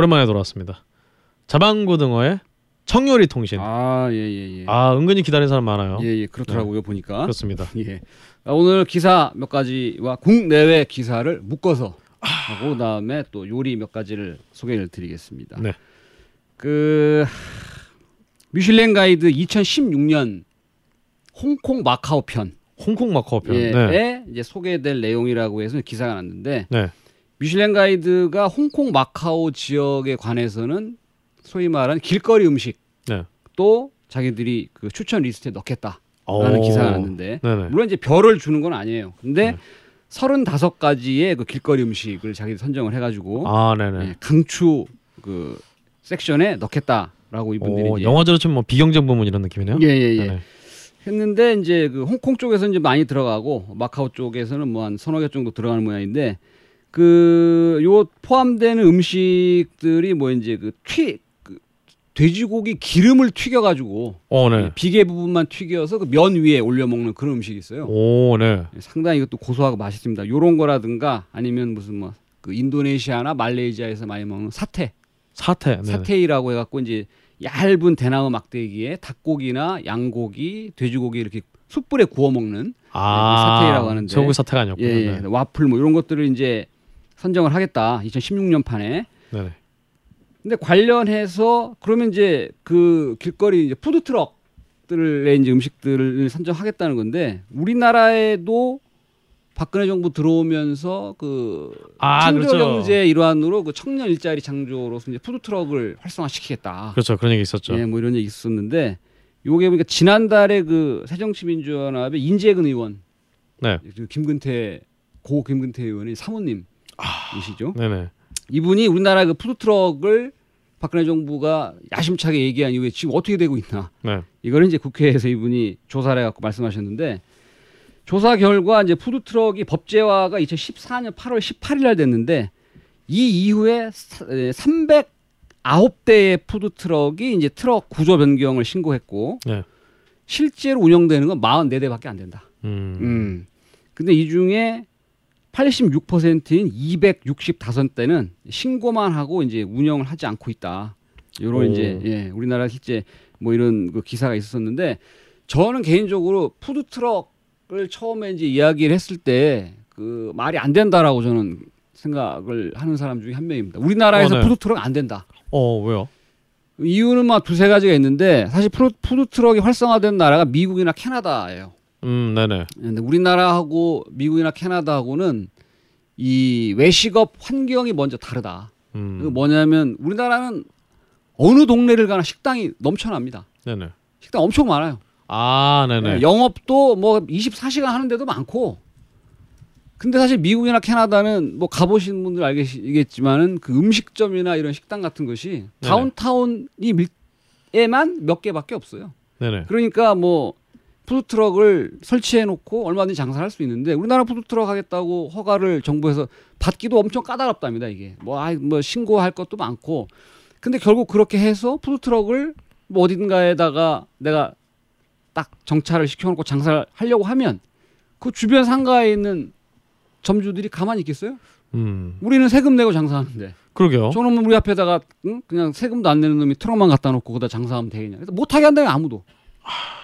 오랜만에 돌아왔습니다. 자방고등어의 청요리 통신. 아, 예, 예, 예. 아 은근히 기다리는 사람 많아요. 예, 예, 그렇더라고요, 보니까. 그렇습니다. 예. 아, 오늘 기사 몇 가지와 국내외 기사를 묶어서 하고 그다음에 또 요리 몇 가지를 소개를 드리겠습니다. 네. 그 미슐랭 가이드 2016년 홍콩 마카오 편 홍콩 마카오 편. 예, 네. 에 이제 소개될 내용이라고 해서 기사가 났는데 네. 미슐랭 가이드가 홍콩 마카오 지역에 관해서는 소위 말하는 길거리 음식 네. 또 자기들이 그 추천 리스트에 넣겠다라는 오. 기사가 났는데 네네. 물론 이제 별을 주는 건 아니에요. 근데 네. 35가지의 그 길거리 음식을 자기들 선정을 해가지고 아. 예, 강추 그 섹션에 넣겠다라고 이분들이 오, 영화제로 치면 뭐 비경쟁 부문 이런 느낌이네요. 예예예 네네. 했는데 이제 그 홍콩 쪽에서는 이제 많이 들어가고 마카오 쪽에서는 뭐 한 서너 개 정도 들어가는 모양인데 그 요 포함되는 음식들이 뭐 이제 그튀 그 돼지고기 기름을 튀겨 가지고 어, 네. 비계 부분만 튀겨서 그 면 위에 올려 먹는 그런 음식이 있어요. 오, 네. 상당히 이것도 고소하고 맛있습니다. 요런 거라든가 아니면 무슨 뭐 그 인도네시아나 말레이시아에서 많이 먹는 사태, 사태. 네. 사테이라고 해 갖고 이제 얇은 대나무 막대기에 닭고기나 양고기, 돼지고기 이렇게 숯불에 구워 먹는 아, 사태이라고 하는데. 소고기 사태가 아니었군요. 예, 예, 네. 와플 뭐 이런 것들을 이제 선정을 하겠다. 2016년 판에. 네네. 근데 관련해서 그러면 이제 그 길거리 이제 푸드 트럭들의 이제 음식들을 선정하겠다는 건데 우리나라에도 박근혜 정부 들어오면서 그 아, 창조 그렇죠. 경제 일환으로 그 청년 일자리 창조로서 이제 푸드 트럭을 활성화시키겠다. 그렇죠. 그런 얘기 있었죠. 예, 뭐 이런 얘기 있었는데 요게 보니까 지난달에 그 새정치민주연합의 인재근 의원 네. 그 김근태 고 김근태 의원의 사모님이시죠. 네네. 이분이 우리나라 그 푸드 트럭을 박근혜 정부가 야심차게 얘기한 이후에 지금 어떻게 되고 있나 네. 이거는 이제 국회에서 이분이 조사를 해갖고 말씀하셨는데 조사 결과 이제 푸드 트럭이 법제화가 2014년 8월 18일 날 됐는데 이 이후에 309대의 푸드 트럭이 이제 트럭 구조 변경을 신고했고 네. 실제로 운영되는 건 44대밖에 안 된다. 음. 음. 근데 이 중에 86%인 265대는 신고만 하고 이제 운영을 하지 않고 있다. 요런 오. 이제 예, 우리나라 실제 뭐 이런 그 기사가 있었는데 저는 개인적으로 푸드 트럭을 처음에 이제 이야기를 했을 때 그 말이 안 된다라고 저는 생각을 하는 사람 중에 한 명입니다. 우리나라에서 어, 네. 푸드 트럭 안 된다. 어, 왜요? 이유는 막 두세 가지가 있는데 사실 푸드, 푸드 트럭이 활성화된 나라가 미국이나 캐나다예요. 음, 네네. 근데 우리나라하고 미국이나 캐나다하고는 이 외식업 환경이 먼저 다르다. 음. 뭐냐면 우리나라는 어느 동네를 가나 식당이 넘쳐납니다. 네네. 식당 엄청 많아요. 아, 네네. 영업도 뭐 24시간 하는 데도 많고. 근데 사실 미국이나 캐나다는 뭐 가보신 분들 알겠지만은 그 음식점이나 이런 식당 같은 것이 다운타운이 밀에만 몇 개밖에 없어요. 네네. 그러니까 뭐 푸드트럭을 설치해 놓고 얼마든지 장사를 할 수 있는데 우리나라 푸드트럭 하겠다고 허가를 정부에서 받기도 엄청 까다롭답니다 이게 뭐, 아이, 뭐 신고할 것도 많고 근데 결국 그렇게 해서 푸드트럭을 뭐 어딘가에다가 내가 딱 정차를 시켜놓고 장사를 하려고 하면 그 주변 상가에 있는 점주들이 가만히 있겠어요? 음. 우리는 세금 내고 장사하는데 그러게요. 저놈은 우리 앞에다가 응? 그냥 세금도 안 내는 놈이 트럭만 갖다 놓고 거기다 장사하면 되겠냐? 그래서 못하게 한다요 아무도. 그러니까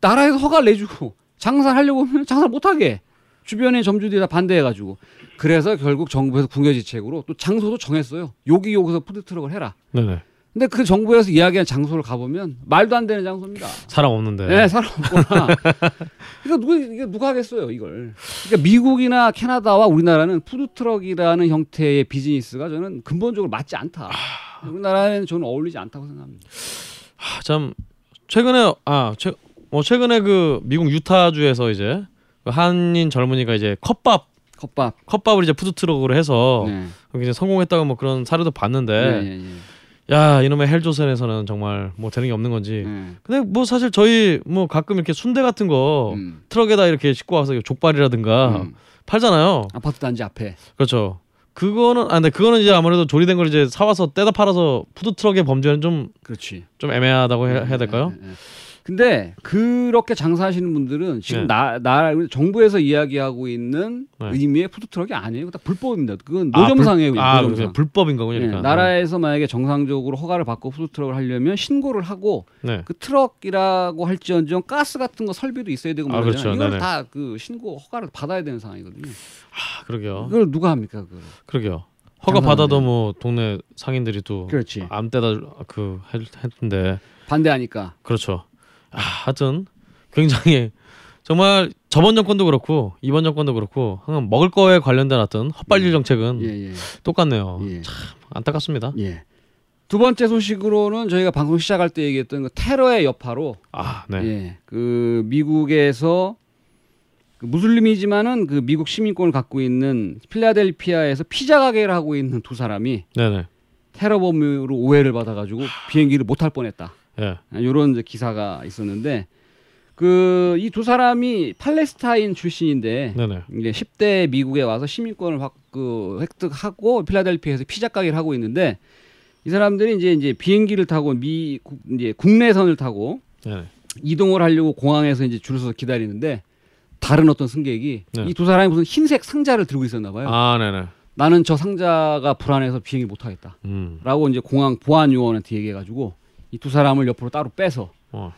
나라에서 허가를 내주고 장사하려고 하면 장사 못하게 해. 주변의 점주들이 다 반대해가지고 그래서 결국 정부에서 궁여지책으로 또 장소도 정했어요. 여기 여기서 푸드 트럭을 해라. 네네. 근데 그 정부에서 이야기한 장소를 가보면 말도 안 되는 장소입니다. 사람 없는데. 네, 사람 없거나. 그러니까 누가 이게 누가 하겠어요 이걸. 그러니까 미국이나 캐나다와 우리나라는 푸드 트럭이라는 형태의 비즈니스가 저는 근본적으로 맞지 않다. 우리나라에는 저는 어울리지 않다고 생각합니다. 아, 참 최근에 아, 최, 뭐 최근에 그 미국 유타주에서 이제 그 한인 젊은이가 이제 컵밥 컵밥. 컵밥을 이제 푸드 트럭으로 해서 네. 이제 성공했다고 뭐 그런 사례도 봤는데 예, 예, 예. 야 이놈의 헬조선에서는 정말 뭐 되는 게 없는 건지. 예. 근데 뭐 사실 저희 뭐 가끔 이렇게 순대 같은 거 음. 트럭에다 이렇게 싣고 와서 족발이라든가 음. 팔잖아요. 아파트 단지 앞에. 그렇죠. 그거는 아 근데 그거는 이제 아무래도 조리된 걸 이제 사와서 떼다 팔아서 푸드 트럭의 범죄는 좀좀 그렇지. 애매하다고 해, 해야 될까요? 근데 그렇게 장사하시는 분들은 지금 네. 나, 나 정부에서 이야기하고 있는 네. 의미의 푸드트럭이 아니에요. 다 불법입니다. 그건 아, 노점상이에요. 불, 아, 노점상. 불법인 거군요. 예, 그러니까. 나라에서 만약에 정상적으로 허가를 받고 푸드트럭을 하려면 신고를 하고 네. 그 트럭이라고 할지언정 가스 같은 거 설비도 있어야 되고 아. 그렇죠. 이걸. 다 그 신고 허가를 받아야 되는 상황이거든요. 아, 그러게요. 그걸 누가 합니까? 그걸. 그러게요. 허가. 받아도 뭐 동네 상인들이 또 그렇지. 암 때다 그 했- 했는데 반대하니까. 그렇죠. 아, 하여튼 굉장히 정말 저번 정권도 그렇고 이번 정권도 그렇고 항상 먹을 거에 관련된 어떤 헛발질 정책은 예, 예. 똑같네요. 예. 안타깝습니다. 예. 두 번째 소식으로는 저희가 방송 시작할 때 얘기했던 그 테러의 여파로 아, 네. 예, 그 미국에서 그 무슬림이지만은 그 미국 시민권을 갖고 있는 필라델피아에서 피자 가게를 하고 있는 두 사람이 네네. 테러 범으로 오해를 받아가지고 비행기를 못 탈 뻔했다. 예. 이런 이제 기사가 있었는데 그 이 두 사람이 팔레스타인 출신인데 네네. 이제 10대 미국에 와서 시민권을 확, 그 획득하고 필라델피아에서 피자 가게를 하고 있는데 이 사람들이 이제 이제 비행기를 타고 미 국- 이제 국내선을 타고 네네. 이동을 하려고 공항에서 이제 줄을 서서 기다리는데 다른 어떤 승객이 네. 이두 사람이 무슨 흰색 상자를 들고 있었나 봐요. 아, 네네. 나는 저 상자가 불안해서 비행기 못 하겠다. 음. 라고 이제 공항 보안 요원한테 얘기해 가지고 이 두 사람을 옆으로 따로 빼서 어.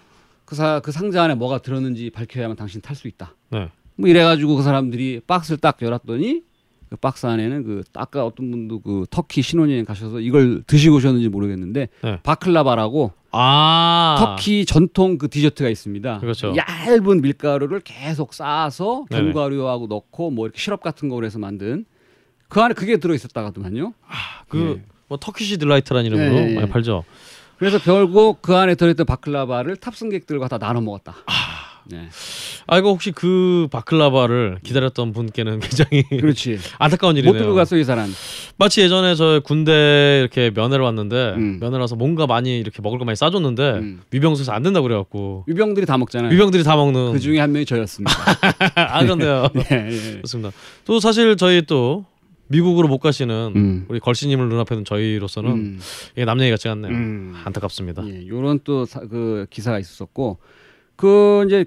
그, 사, 그 상자 안에 뭐가 들었는지 밝혀야만 당신 탈 수 있다. 네. 뭐 이래가지고 그 사람들이 박스를 딱 열었더니 그 박스 안에는 그 아까 어떤 분도 그 터키 신혼여행 가셔서 이걸 드시고 오셨는지 모르겠는데 네. 바클라바라고 아. 터키 전통 그 디저트가 있습니다. 그렇죠. 얇은 밀가루를 계속 쌓아서 네네. 견과류하고 넣고 뭐 이렇게 시럽 같은 거로 해서 만든 그 안에 그게 들어 있었다가더만요. 그 예. 뭐 Turkish delight라는 이름으로 예, 예, 예. 많이 팔죠. 그래서 결국 그 안에 들어있던 바클라바를 탑승객들과 다 나눠 먹었다. 네. 아 이거 혹시 그 바클라바를 기다렸던 분께는 굉장히 그렇지. 안타까운 못 일이네요. 들고 갔어 이 사람. 마치 예전에 저 군대 이렇게 면회를 왔는데 음. 면회 와서 뭔가 많이 이렇게 먹을 거 많이 싸줬는데 음. 위병소에서 안 된다 고 그래갖고 유병들이 다 먹잖아요. 위병들이 다 먹는 그 중에 한 명이 저였습니다. 아 그런데요. 예, 예. 좋습니다. 또 사실 저희 또 미국으로 못 가시는 음. 우리 걸씨님을 눈앞에 둔 저희로서는 음. 이게 남 얘기 같지 않네요. 음. 안타깝습니다. 예, 요런 또 그 기사가 있었고 그 이제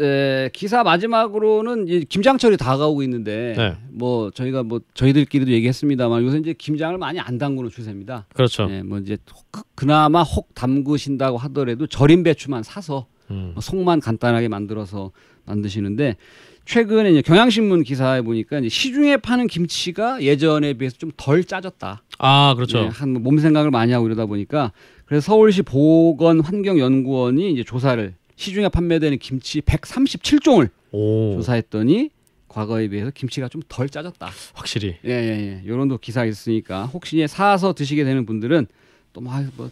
에, 기사 마지막으로는 이제 김장철이 다가오고 있는데 네. 뭐 저희가 뭐 저희들끼리도 얘기했습니다만 요새 이제 김장을 많이 안 담그는 추세입니다. 그렇죠. 예, 뭐 이제 혹- 그나마 혹 담그신다고 하더라도 절임 배추만 사서 음. 뭐 속만 간단하게 만들어서 만드시는데 최근에 이제 경향신문 기사에 보니까 이제 시중에 파는 김치가 예전에 비해서 좀 덜 짜졌다. 아 그렇죠. 예, 한몸 생각을 많이 하고 이러다 보니까 그래서 서울시 보건환경연구원이 이제 조사를 시중에 판매되는 김치 137종을 오 조사했더니 과거에 비해서 김치가 좀 덜 짜졌다. 확실히 예 예 예. 요런 또 기사 있으니까 혹시 사서 드시게 되는 분들은 또막뭐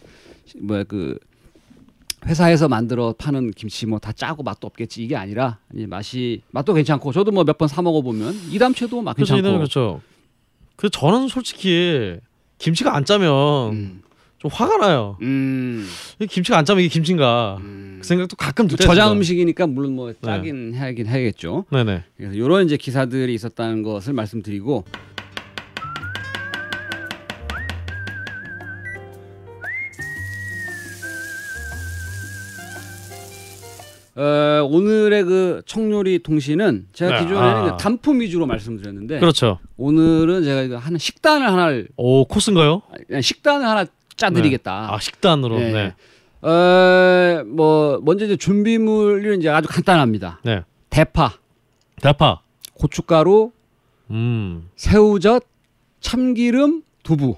뭐야 그 회사에서 만들어 파는 김치 뭐 다 짜고 맛도 없겠지 이게 아니라 이제 맛이 맛도 괜찮고 저도 뭐 몇 번 사 먹어 보면 이담채도 맛 그렇죠. 괜찮고 그렇죠. 그 저는 솔직히 김치가 안 짜면 음. 좀 화가 나요. 음. 이 김치가 안 짜면 이게 김치인가 음. 그 생각도 가끔 또 들어요. 저장 음식이니까 물론 뭐 짜긴 해야긴 해야겠죠. 네네. 그래서 이런 이제 기사들이 있었다는 것을 말씀드리고 어, 오늘의 그 청요리 통신은 제가 네, 기존에는 아. 그 단품 위주로 말씀드렸는데 그렇죠. 오늘은 제가 이거 하는 식단을 하나를 오 코스인가요? 아니, 식단을 하나 짜드리겠다. 아 식단으로. 예. 네. 어, 뭐 먼저 이제 준비물은 이제 아주 간단합니다. 네. 대파, 대파. 고춧가루, 음. 새우젓, 참기름, 두부,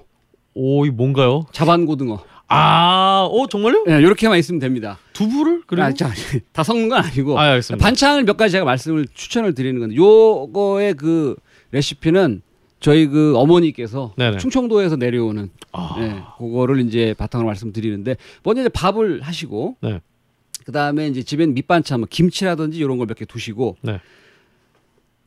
오, 이 뭔가요? 자반 고등어. 아, 오 정말요? 예, 이렇게만 있으면 됩니다. 두부를 그리고 아, 자, 다 섞는 건 아니고 아, 알겠습니다. 반찬을 몇 가지 제가 말씀을 추천을 드리는 건데 요거의 그 레시피는 저희 그 어머니께서 네네. 충청도에서 내려오는 아. 예, 그거를 이제 바탕으로 말씀드리는데 먼저 이제 밥을 하시고 네. 그다음에 이제 집엔 밑반찬 뭐 김치라든지 이런 걸 몇 개 두시고 네.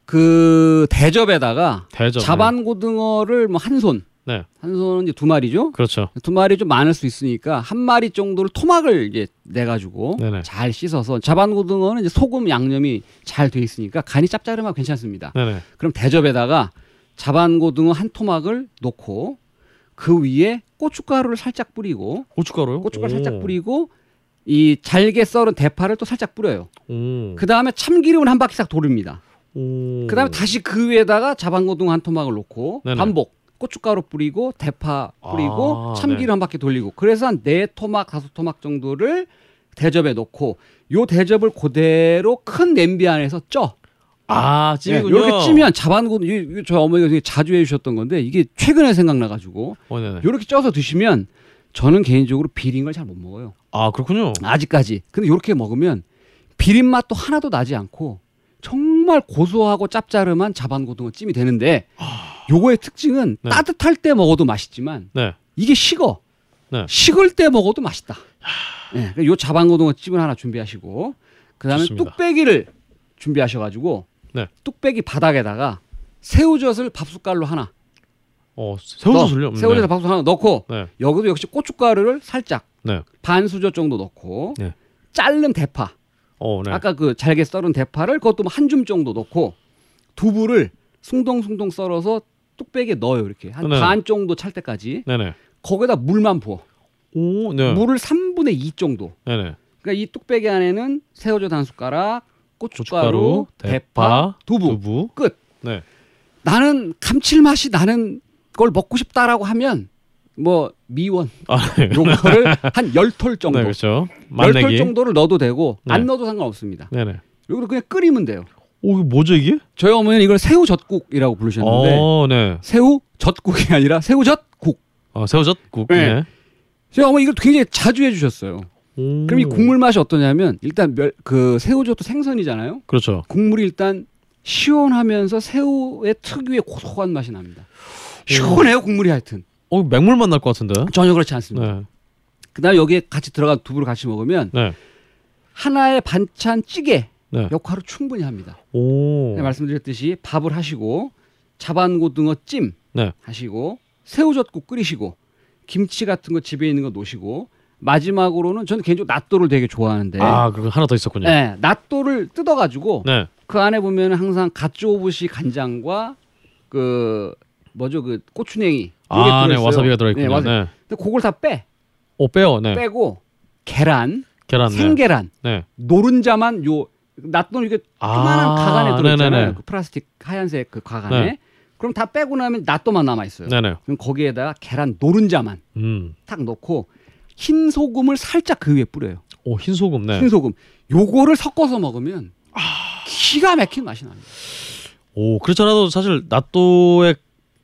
그 대접에다가 대접. 자반 고등어를 뭐 한 손, 네. 한 손은 이제 두 마리죠. 그렇죠. 두 마리 좀 많을 수 있으니까 한 마리 정도를 토막을 이제 내 가지고. 잘 씻어서 자반고등어는 이제 소금 양념이 잘 돼 있으니까 간이 짭짤하면 괜찮습니다. 네네. 그럼 대접에다가 자반고등어 한 토막을 놓고 그 위에 고춧가루를 살짝 뿌리고 고춧가루요? 고춧가루 오. 살짝 뿌리고 이 잘게 썰은 대파를 또 살짝 뿌려요. 오. 그 다음에 참기름을 한 바퀴 싹 돌립니다. 오. 그 다음에 다시 그 위에다가 자반고등 한 토막을 놓고 네네. 반복. 고춧가루 뿌리고 대파 뿌리고 아, 참기름 네. 한 바퀴 돌리고 그래서 한 네 토막 다섯 토막 정도를 대접에 넣고 요 대접을 그대로 큰 냄비 안에서 쪄. 아 찜이군요. 이렇게 찌면 자반고 이- 이- 저희 어머니가 되게 자주 해주셨던 건데 이게 최근에 생각나가지고 어. 이렇게 쪄서 드시면 저는 개인적으로 비린 걸 잘 못 먹어요. 아 그렇군요. 아직까지. 근데 이렇게 먹으면 비린 맛도 하나도 나지 않고 정말 고소하고 짭짜름한 자반고등어 찜이 되는데 요거의 특징은 네. 따뜻할 때 먹어도 맛있지만 네. 이게 식어. 네. 식을 때 먹어도 맛있다. 네, 요 자반고등어 찜을 하나 준비하시고 그다음에 좋습니다. 뚝배기를 준비하셔가지고 네. 뚝배기 바닥에다가 새우젓을 밥숟갈로 하나 어 새우젓을요? 넣어. 새우젓을 밥숟갈 하나 넣고 네. 여기도 역시 고춧가루를 살짝 네. 반 수저 정도 넣고 네. 자른 대파 어 네. 아까 그 잘게 썰은 대파를 그것도 한 줌 정도 넣고 두부를 숭덩숭덩 썰어서 뚝배기에 넣어요 이렇게 한 네. 반 정도 찰 때까지 네네. 거기다 물만 부어 오 네. 물을 3분의 2 정도 네네. 그러니까 이 뚝배기 안에는 새우젓 한 숟가락 고춧가루, 고춧가루, 대파, 대파, 두부, 두부. 끝 네. 나는 감칠맛이 나는 걸 먹고 싶다라고 하면 뭐 미원 아 네. 요거를 한 열 톨 정도 네 그렇죠. 열톨 맛내기. 정도를 넣어도 되고 네. 안 넣어도 상관없습니다 네 네. 요거를 그냥 끓이면 돼요 오 이게 뭐죠 이게? 저희 어머니는 이걸 새우 젓국이라고 부르셨는데 어 네. 새우 젓국이 아니라 새우 젓국. 어 새우 젓국. 네. 네. 저희 어머니 이걸 굉장히 자주 해 주셨어요. 오. 그럼 이 국물 맛이 어떠냐면 일단 멸, 그 새우젓도 생선이잖아요. 그렇죠. 국물이 일단 시원하면서 새우의 특유의 고소한 맛이 납니다. 시원해요 국물이 하여튼 어 맹물 만 날 것 같은데. 전혀 그렇지 않습니다. 네. 그다음에 여기에 같이 들어간 두부를 같이 먹으면 네. 하나의 반찬 찌개 네. 역할을 충분히 합니다. 오. 네, 말씀드렸듯이 밥을 하시고 자반고등어 찜 네. 하시고 새우젓국 끓이시고 김치 같은 거 집에 있는 거 놓으시고 마지막으로는 저는 개인적으로 낫또를 되게 좋아하는데 아 그거 하나 더 있었군요. 네, 낫또를 뜯어가지고 네. 그 안에 보면 항상 갓조부시 간장과 그 뭐죠 그 고추냉이 아, 네 들어있어요. 와사비가 들어있군요. 네, 네. 와사비. 근데 그걸 다 빼. 오 빼요. 네. 빼고 계란, 계란. 네. 생계란, 네. 노른자만 요 낫또는 이게 조그만한 아, 가간에 들어있잖아요. 네네네. 그 플라스틱 하얀색 그 가간에. 네. 그럼 다 빼고 나면 낫또만 남아 있어요. 네네. 그럼 거기에다가 계란 노른자만 음. 탁 넣고 흰 소금을 살짝 그 위에 뿌려요. 오 흰 소금. 네. 흰 소금. 요거를 섞어서 먹으면 아. 기가 막힌 맛이 납니다. 오 그렇잖아도 사실 낫또에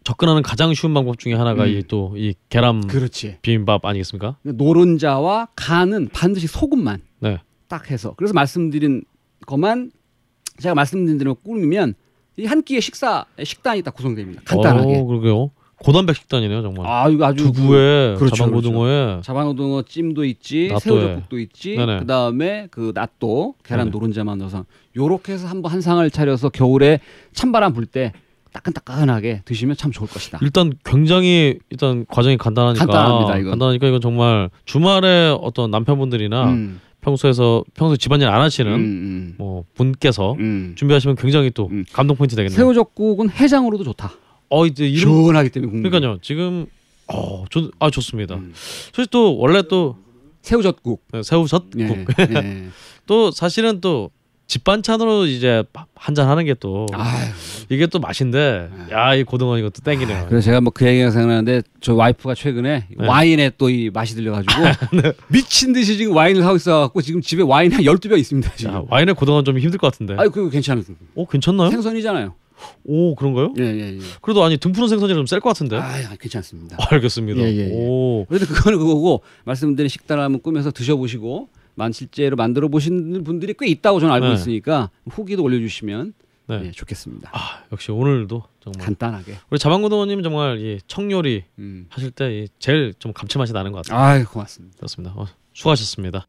접근하는 가장 쉬운 방법 중에 하나가 음. 이또 이 계란 그렇지. 비빔밥 아니겠습니까? 노른자와 간은 반드시 소금만 네. 딱 해서 그래서 말씀드린 것만 제가 말씀드린 대로 꾸미면 이 한 끼의 식사 식단이 딱 구성됩니다. 간단하게. 오, 그러게요. 고단백 식단이네요 정말. 아 이거 아주 두부에 그렇죠, 자반고등어에 자반고등어 찜도 있지 낫또에. 새우젓국도 있지 네네. 그다음에 그 낫또 계란 네네. 노른자만 넣어서 요렇게 해서 한번 한 상을 차려서 겨울에 찬바람 불 때 따끈따끈하게 드시면 참 좋을 것이다. 일단 굉장히 일단 과정이 간단하니까 간단합니다, 이건. 간단하니까 이건 정말 주말에 어떤 남편분들이나 음, 평소에서 평소 에 집안일 안 하시는 음, 음, 뭐 분께서 음. 준비하시면 굉장히 또 음. 감동 포인트 되겠네요. 새우젓국은 해장으로도 좋다. 어 이제 이름 시원하기 때문에 국물. 그러니까요. 지금 어, 좋, 아 좋습니다. 음. 사실 또 원래 또 새우젓국. 새우젓국 예, 예. 또 사실은 또 집 반찬으로 이제 한잔 하는 게 또. 이게 또 맛인데 야 이 고등어 이것도 땡기네요. 그래서 제가 뭐 그 얘기가 생각나는데 저 와이프가 최근에 네. 와인에 또 이 맛이 들려가지고 미친 듯이 지금 와인을 하고 있어갖고 지금 집에 와인이 한 12병 있습니다. 지금. 야, 와인에 고등어는 좀 힘들 것 같은데. 아유, 그거 괜찮아요. 어 괜찮나요? 생선이잖아요. 오 그런가요? 예, 예, 예. 그래도 아니 등푸른 생선이 좀셀 것 같은데. 아, 괜찮습니다. 알겠습니다. 예, 예, 예. 오 그래도 그거는 그거고 말씀드린 식단을 한번 꾸며서 드셔보시고 만 실제로 만들어 보신 분들이 꽤 있다고 저는 알고 네. 있으니까 후기도 올려주시면 네. 예, 좋겠습니다. 아 역시 오늘도 정말 간단하게. 우리 자방고등어님 정말 이 청요리 음. 하실 때 이 제일 좀 감칠맛이 나는 것 같아요. 아유 고맙습니다. 그렇습니다. 어, 수고하셨습니다.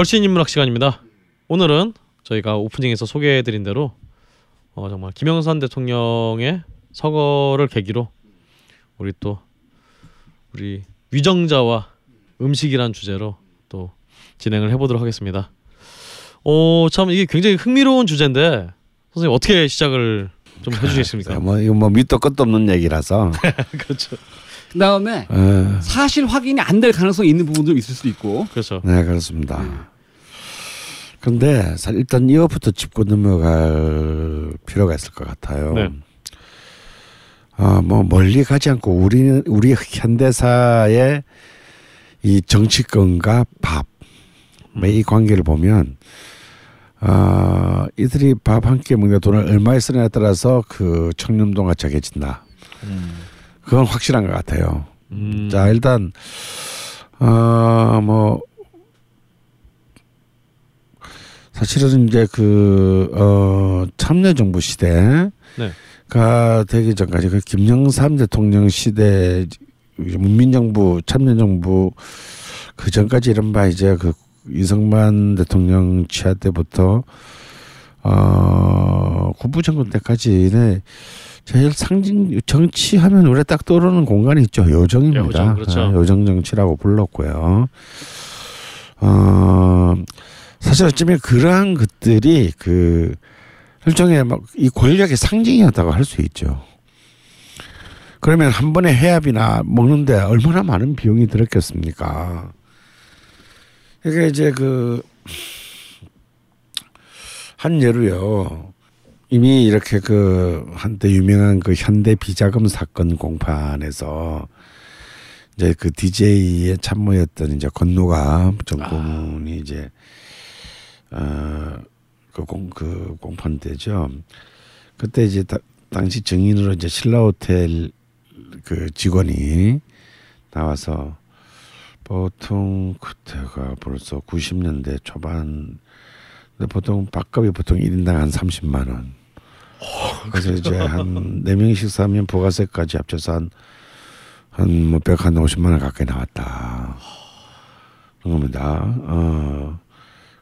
걸신 인문학 시간입니다. 오늘은 저희가 오프닝에서 소개해드린 대로 어, 정말 김영삼 대통령의 서거를 계기로 우리 또 우리 위정자와 음식이란 주제로 또 진행을 해보도록 하겠습니다. 오, 참 이게 굉장히 흥미로운 주제인데 선생님 어떻게 시작을 좀 해주시겠습니까? 뭐 이거 뭐 밑도 끝도 없는 얘기라서. 그렇죠. 그 다음에 어, 사실 확인이 안 될 가능성이 있는 부분도 있을 수도 있고. 그렇죠. 네 그렇습니다. 근데 사- 일단 이것부터 짚고 넘어갈 필요가 있을 것 같아요. 네. 아, 뭐 멀리 가지 않고 우리 우리 현대사의 이 정치권과 밥, 뭐이 관계를 보면 아 이들이 밥 한 끼 먹는 돈을 얼마에 쓰느냐에 따라서 그 청렴도가 정해진다. 그건 확실한 것 같아요. 음, 자 일단 어뭐 사실은 이제 그어 참여 정부 시대가 네. 되기 전까지 그 김영삼 대통령 시대 문민정부 참여정부 그 전까지 이른바 이제 그 이승만 대통령 취하 때부터 어 군부정권 때까지는 제일 상징 정치하면 우리 딱 떠오르는 공간이 있죠 요정입니다. 요정, 그렇죠. 아, 요정 정치라고 불렀고요. 어 사실 어쩌면 그러한 것들이 그 일종의 막 이 권력의 상징이었다고 할 수 있죠. 그러면 한 번에 해압이나 먹는데 얼마나 많은 비용이 들었겠습니까? 이게 이제 그 한 예로요. 이미 이렇게 그 한때 유명한 그 현대 비자금 사건 공판에서 이제 그 DJ의 참모였던 이제 건노갑 전 고문이 이제 어그 공그 공판 때죠. 그때 이제 다, 당시 증인으로 이제 신라 호텔 그 직원이 나와서 보통 그때가 벌써 90년대 초반 근데 보통 밥값이 보통 1인당 한 30만 원. 그래서 이제 한 네 명이 식사하면 부가세까지 합쳐서 한 한뭐 100, 한 50만 원 가까이 나왔다. 그런 겁니다. 어.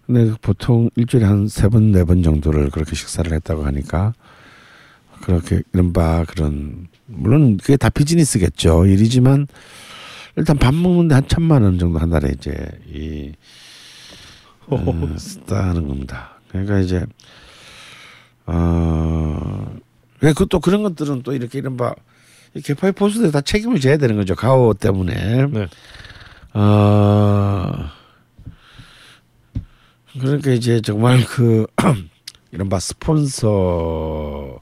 근데 보통 일주일에 한 세 번, 네 번 정도를 그렇게 식사를 했다고 하니까 그렇게 이른바 그런 물론 그게 다 비즈니스겠죠. 일이지만 일단 밥 먹는데 한 천만 원 정도 한 달에 이제 이 어, 쓰다는 겁니다. 그러니까 이제 어 그또 그런 것들은 또 이렇게 이른바 이 개파의 보수들 다 책임을 져야 되는 거죠. 가오 때문에. 네. 어 그러니까 이제 정말 그 이른바 스폰서라는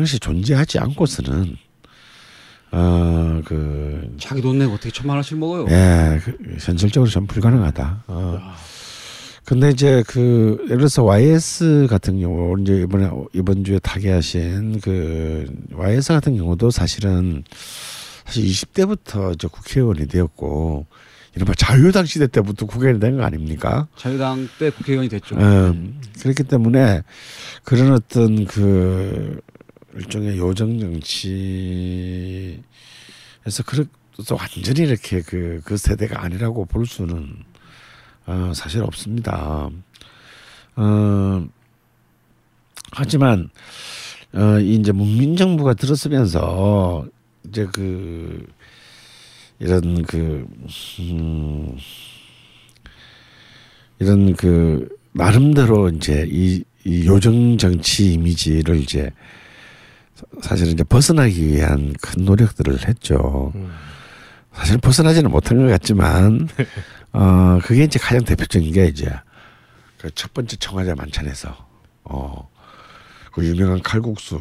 것이 존재하지 않고서는 어그 자기 돈 내고 어떻게 천만 원씩 먹어요? 예, 그, 현실적으로 전 불가능하다. 어. 근데 이제 그 예를 들어서 YS 같은 경우 이제 이번에 이번 주에 타계하신 그 YS 같은 경우도 사실은 사실 20대부터 이제 국회의원이 되었고 이른바 자유당 시대 때부터 국회의원이 된 거 아닙니까? 자유당 때 국회의원이 됐죠. 음, 그렇기 때문에 그런 어떤 그 일종의 요정 정치에서 그래서 완전히 이렇게 그, 그 세대가 아니라고 볼 수는 어, 사실 없습니다. 어, 하지만 어, 이 이제 문민정부가 들었으면서 이제 그 이런 그 음, 이런 그 나름대로 이제 이, 이 요정 정치 이미지를 이제 사실은 이제 벗어나기 위한 큰 노력들을 했죠. 사실 벗어나지는 못한 것 같지만 어 그게 이제 가장 대표적인 게 이제 그 첫 번째 청와대 만찬에서 어 그 유명한 칼국수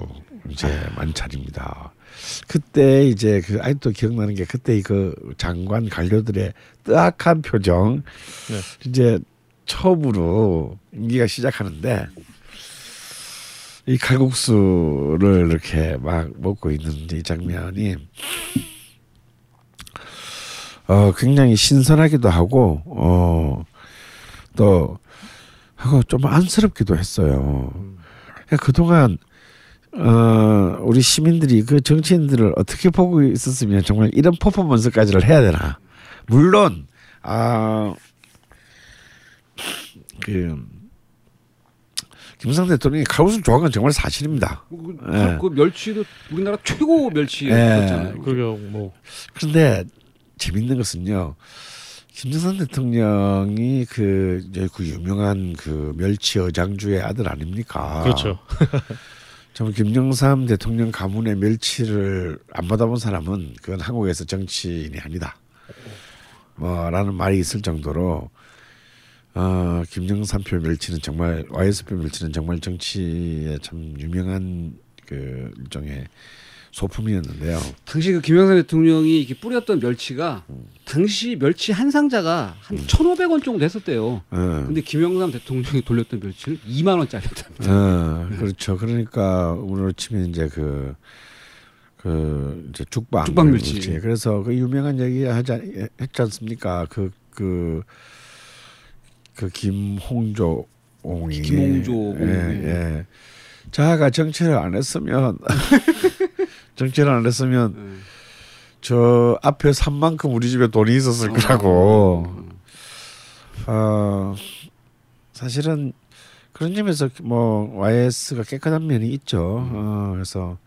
이제 만찬입니다. 그때 이제 그 아직도 기억나는 게 그때 그 장관 관료들의 뜨악한 표정 네. 이제 처음으로 임기가 시작하는데 이 칼국수를 이렇게 막 먹고 있는 이 장면이 어 굉장히 신선하기도 하고 어 또 하고 좀 안쓰럽기도 했어요. 그러니까 그동안 어 우리 시민들이 그 정치인들을 어떻게 보고 있었으면 정말 이런 퍼포먼스까지를 해야 되나? 물론 아 그 김상 대통령이 칼국수 좋아하는 건 정말 사실입니다. 그, 예. 그 멸치도 우리나라 최고 예. 멸치였잖아요. 그리고 뭐 그런데 재밌는 것은요. 김정삼 대통령이 그, 그 유명한 그 멸치 어장주의 아들 아닙니까? 그렇죠. 정 김영삼 대통령 가문의 멸치를 안 받아본 사람은 그건 한국에서 정치인이 아니다. 뭐라는 말이 있을 정도로 어, 김영삼표 멸치는 정말 YS표 멸치는 정말 정치에 참 유명한 그 일종의 소품이었는데요. 당시 그 김영삼 대통령이 이렇게 뿌렸던 멸치가 당시 멸치 한 상자가 한 1,500원 정도 됐었대요. 어, 근데 김영삼 대통령이 돌렸던 멸치는 2만 원짜리였답니다. 어, 그렇죠. 그러니까 우리로 치면 이제 그, 그, 이제 죽방. 죽방 멸치. 그래서 그 유명한 얘기 하지, 않- 했지 않습니까? 그, 그, 그 김홍조 옹이. 김홍조 옹. 예, 예. 자가 정치를 안 했으면, 정치를 안 했으면, 음. 저 앞에 산 만큼 우리 집에 돈이 있었을 거라고. 어, 사실은 그런 점에서 뭐 YS가 깨끗한 면이 있죠. 어, 그래서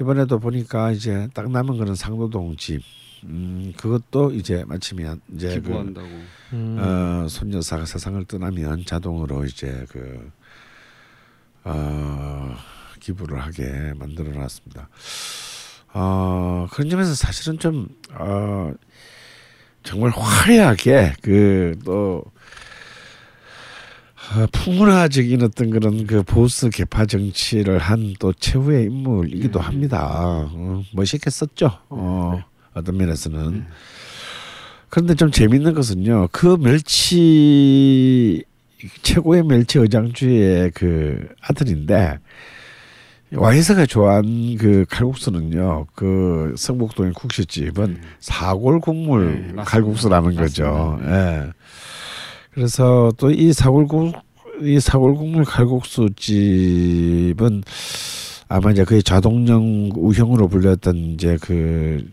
이번에도 보니까 이제 딱 남은 거는 상도동 집. 음, 그것도 이제 마치면 이제 그, 기부한다고. 음, 어, 손여사가 세상을 떠나면 자동으로 이제 그 어, 기부를 하게 만들어 놨습니다. 어, 그런 점에서 사실은 좀 어, 정말 화려하게 그또 어, 풍문화적인 어떤 그런 그 보수 개파 정치를 한 또 최후의 인물이기도 합니다. 어, 멋있게 썼죠. 어, 어떤 면에서는. 그런데 좀 재밌는 것은요. 그 멸치 최고의 멸치 어장주의 그 아들인데 와이스가 좋아하는 그 칼국수는요. 그 성북동의 국수집은 사골 국물 네. 칼국수라는 거죠. 예. 그래서 또 이 사골 국 이 사골 국물 칼국수 집은 아마 이제 거의 자동령 우형으로 불렸던 이제 그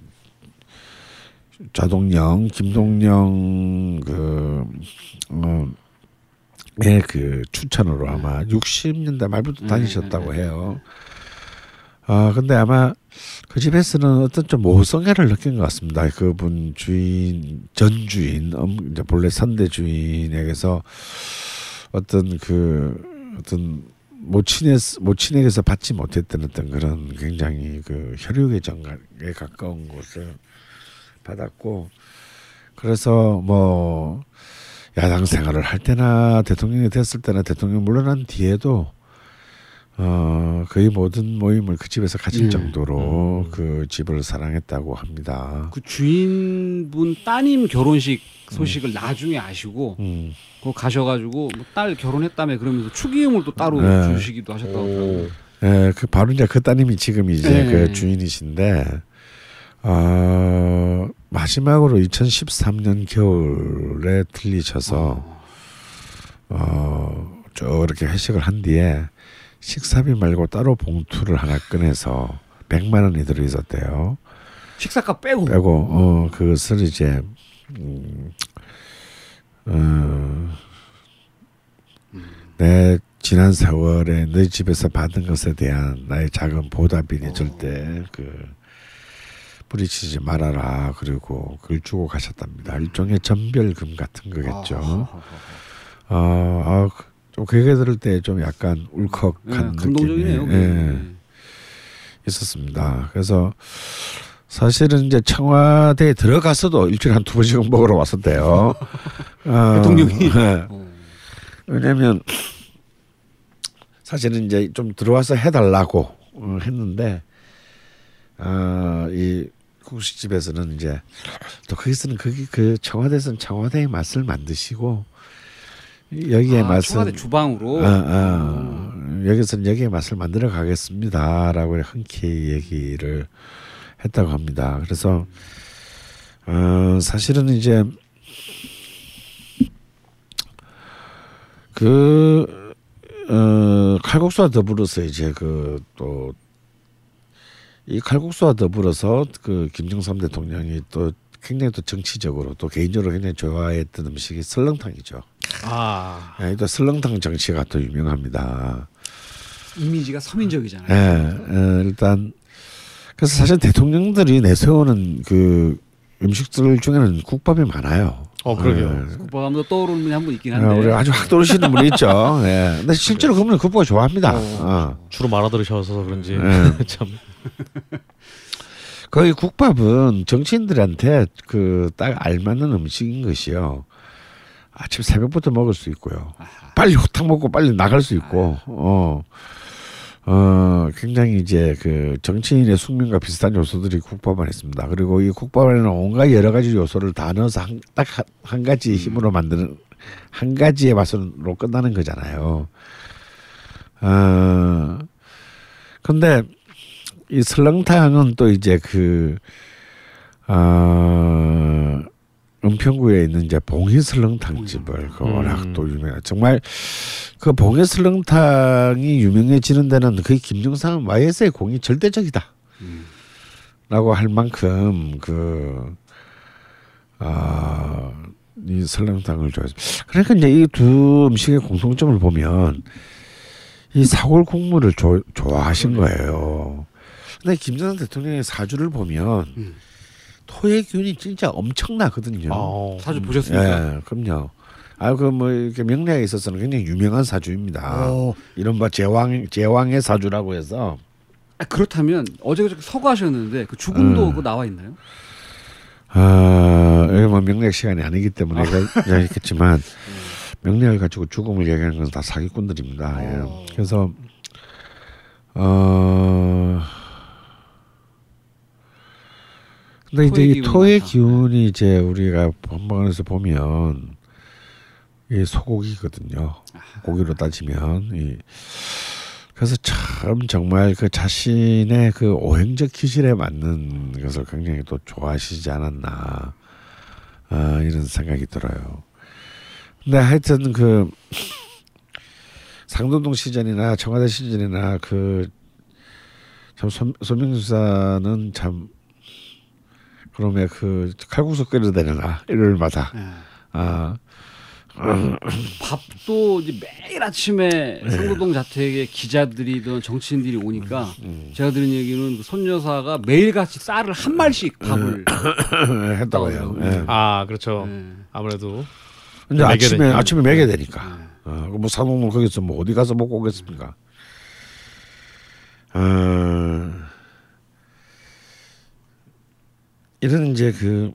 자동령 김동령 그 어, 의그 추천으로 아마 60년대 말부터 음, 다니셨다고 음, 해요. 아 근데 아마 그 집에서는 어떤 좀 모성애를 느낀 것 같습니다. 그분 주인 전 주인 음, 이제 본래 선대 주인에게서 어떤 그 어떤 모친의 모친에게서 받지 못했던 어떤 그런 굉장히 그 혈육의 정각에 가까운 것을 받았고 그래서 뭐 야당 생활을 할 때나 대통령이 됐을 때나 대통령 물러난 뒤에도 어 거의 모든 모임을 그 집에서 가질 음. 정도로 그 집을 사랑했다고 합니다. 그 주인분 따님 결혼식 소식을 나중에 아시고 음. 거 가셔가지고 뭐 딸 결혼했다며 그러면서 축의금을 또 따로 네. 주시기도 하셨다고 하더라고요. 예, 그 바로 이제 그 따님이 지금 이제 네. 그 주인이신데 어 마지막으로 2013년 겨울에 들리셔서 어 저렇게 회식을 한 뒤에 식사비 말고 따로 봉투를 하나 꺼내서 100만 원이 들어 있었대요. 식사값 빼고. 빼고 어 그것을 이제 음, 어, 내 지난 세월에 너희 집에서 받은 것에 대한 나의 작은 보답이니 절대 그 뿌리치지 말아라 그리고 그걸 주고 가셨답니다. 일종의 전별금 같은 거겠죠. 아, 어, 아, 좀 그게 들을 때 좀 약간 울컥한 네, 느낌이 감동적이네요. 그게. 예, 있었습니다. 그래서 사실은 이제 청와대에 들어가서도 일주일에 한 두 번씩은 먹으러 왔었대요. 어, 대통령이? 네. 어. 왜냐면 사실은 이제 좀 들어와서 해달라고 어, 했는데 어, 이 국수집에서는 이제 또 거기서는 거기 그 청와대에서는 청와대의 맛을 만드시고 여기에 아, 청와대 주방으로. 어, 어, 여기서는 여기에 맛을 만들어 가겠습니다라고 흔쾌히 얘기를 했다고 합니다. 그래서 어, 사실은 이제 그 어, 칼국수와 더불어서 이제 그 또 이 칼국수와 더불어서 그 김정삼 대통령이 또 굉장히 또 정치적으로 또 개인적으로 굉장히 좋아했던 음식이 설렁탕이죠. 아 예, 또 설렁탕 정치가 또 유명합니다. 이미지가 서민적이잖아요. 예, 예, 일단 그래서 사실 대통령들이 내세우는 그 음식들 중에는 국밥이 많아요. 어, 그러게요. 예. 국밥하면서 떠오르는 분이 한 분 있긴 아, 한데. 우리 아주 확 떠오르시는 분이 있죠. 예. 근데 실제로 그분은 국밥을 좋아합니다. 어. 주로 말아 들으셔서 그런지 예. 참 거의 국밥은 정치인들한테 그 딱 알맞는 음식인 것이요. 아침 새벽부터 먹을 수 있고요. 빨리 호탕 먹고 빨리 나갈 수 있고, 어, 어, 굉장히 이제 그 정치인의 숙명과 비슷한 요소들이 국밥 안에 있습니다. 그리고 이 국밥 안에는 온갖 여러 가지 요소를 다 넣어서 한, 딱 한 가지 힘으로 만드는 한 가지의 맛으로 끝나는 거잖아요. 어, 근데 이 설렁탕은 또 이제 그, 어, 은평구에 있는 이제 봉희 설렁탕 집을 그 워낙 음. 또 유명해. 정말 그 봉희 설렁탕이 유명해지는 데는 거의 김정삼 YS의 공이 절대적이다. 라고 할 만큼 그, 아, 이 설렁탕을 좋아해서. 그러니까 이제 이 두 음식의 공통점을 보면 이 사골 국물을 조, 좋아하신 거예요. 근데 김정은 대통령의 사주를 보면 음. 기운이 진짜 엄청나거든요. 어, 사주 보셨습니까? 예, 그럼요. 아, 그뭐 이렇게 명리학에 있어서는 굉장히 유명한 사주입니다. 어, 이른바 제왕 제왕의 사주라고 해서 아, 그렇다면 어제 그저께 서거하셨는데 그 죽음도 음. 나와 있나요? 아, 여기 뭐 명리학 시간이 아니기 때문에 얘기했겠지만 명리학을 가지고 죽음을 얘기하는 건 다 사기꾼들입니다. 예. 어. 그래서 어. 근데 이제 토의 이 토의. 기운이 이제 우리가 본방에서 보면 이 소고기거든요. 고기로 따지면 이 그래서 참 정말 그 자신의 그 오행적 기질에 맞는 것을 굉장히 또 좋아하시지 않았나 아, 이런 생각이 들어요. 근데 하여튼 그 상도동 시절이나 청와대 시절이나 그참 소명수 사는 참 그러면 그 칼국수 끓여 되려나 일요일마다 예. 아 밥도 이제 매일 아침에 네. 상도동 자택에 기자들이든 정치인들이 오니까 음. 제가 들은 얘기는 그 손 여사가 매일 같이 쌀을 한 말씩 밥을 했다고 해요. 음. 예. 아 그렇죠. 예. 아무래도 근데 아침에 되니까. 아침에 매게 되니까. 네. 어, 뭐 사먹는 거기서 뭐 어디 가서 먹고 오겠습니까? 어, 이런 이제 그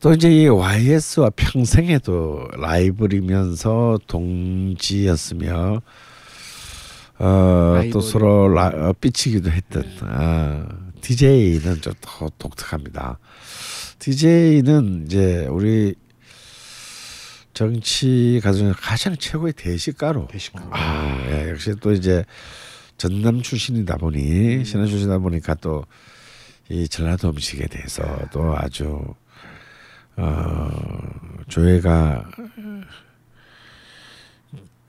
또 이제 이 YS와 평생에도 라이벌이면서 동지였으며 어, 또 라이벌이. 서로 라, 어, 삐치기도 했던 아, DJ는 좀 더 독특합니다. DJ는 이제 우리 정치 가정 가장 최고의 대식가로 대식가. 아, 예, 역시 또 이제 전남 출신이다 보니 신안 출신이다 보니까 또 이 전라도 음식에 대해서 또 아주 어, 조예가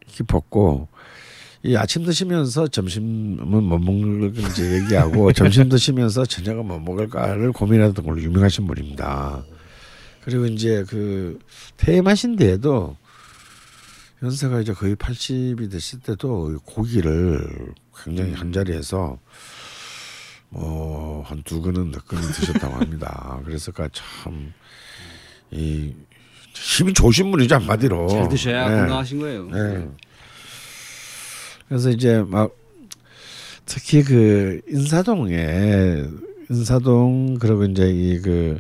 깊었고 이 아침 드시면서 점심은 뭐 먹을지 얘기하고 점심 드시면서 저녁은 뭐 먹을까를 고민하던 걸로 유명하신 분입니다. 그리고 이제 그 퇴임하신 데에도 연세가 이제 거의 80이 됐을 때도 고기를 굉장히 한 자리에서 뭐한두 근은 몇 근은 드셨다고 합니다. 그래서 참이 힘이 좋으신 분이죠 한마디로. 잘 드셔야 네. 건강하신 거예요. 네. 그래서 이제 막 특히 그 인사동에 인사동 그리고 이제 이그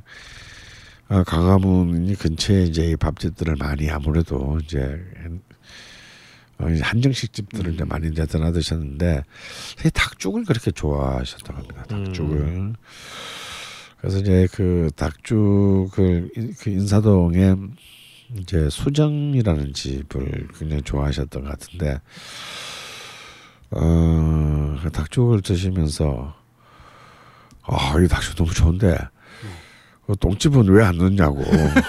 어, 강화문 이 근처에 이제 이 밥집들을 많이 아무래도 이제 한정식 집들을 이제 많이 이제 드나드셨는데 이 닭죽을 그렇게 좋아하셨다고 합니다. 닭죽을. 그래서 이제 그 닭죽을 인- 그 인사동에 이제 수정이라는 집을 굉장히 좋아하셨던 것 같은데 어, 그 닭죽을 드시면서 아, 이 닭죽 너무 좋은데 어, 똥집은 왜 안 넣냐고.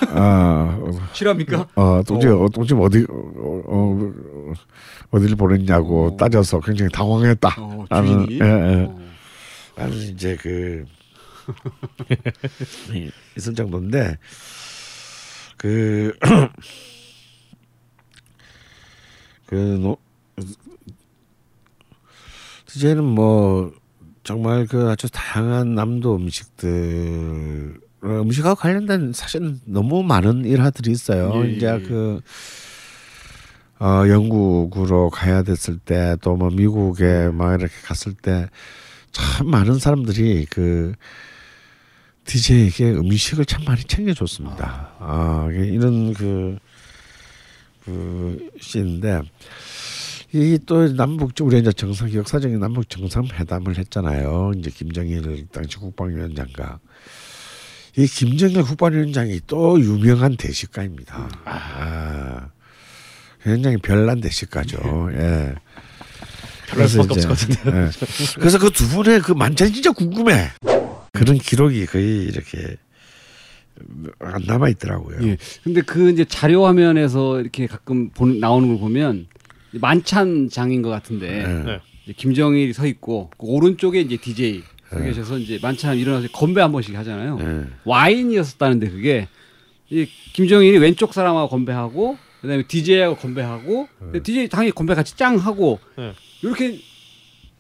아, 실합니까? 어, 똥집, 어, 똥집 어디, 어, 어, 어디를 보냈냐고 어. 따져서 굉장히 당황했다. 어, 나는, 주인이. 예, 예. 어. 나는 이제 그, 있을 정도인데 그 그 노, DJ는 뭐 정말 그 아주 다양한 남도 음식들 어, 음식하고 관련된 사실은 너무 많은 일화들이 있어요. 예, 예, 이제 예. 그 어, 영국으로 가야 됐을 때 또 뭐 미국에 막 이렇게 갔을 때 참 많은 사람들이 그 DJ에게 음식을 참 많이 챙겨줬습니다. 아, 이게 이런 그, 그, 시인데, 이 또 남북, 우리 이제 정상, 역사적인 남북 정상회담을 했잖아요. 이제 김정일 당시 국방위원장과. 이 김정일 국방위원장이 또 유명한 대식가입니다. 아, 굉장히 별난 대식가죠. 예. 별날 수밖에 없을 것 같은데. 예. 그래서 그 두 분의 그 만찬이 진짜 궁금해. 그런 기록이 거의 이렇게 안 남아 있더라고요. 예. 근데 그 이제 자료 화면에서 이렇게 가끔 본, 나오는 걸 보면 만찬장인 것 같은데 예. 김정일이 서 있고 그 오른쪽에 이제 DJ 서 네. 계셔서 이제 만찬 일어나서 건배 한 번씩 하잖아요. 예. 와인이었었다는데 그게 이 김정일이 왼쪽 사람하고 건배하고 그다음에 DJ하고 건배하고 근데 DJ 당연히 건배 같이 짱 하고 네. 이렇게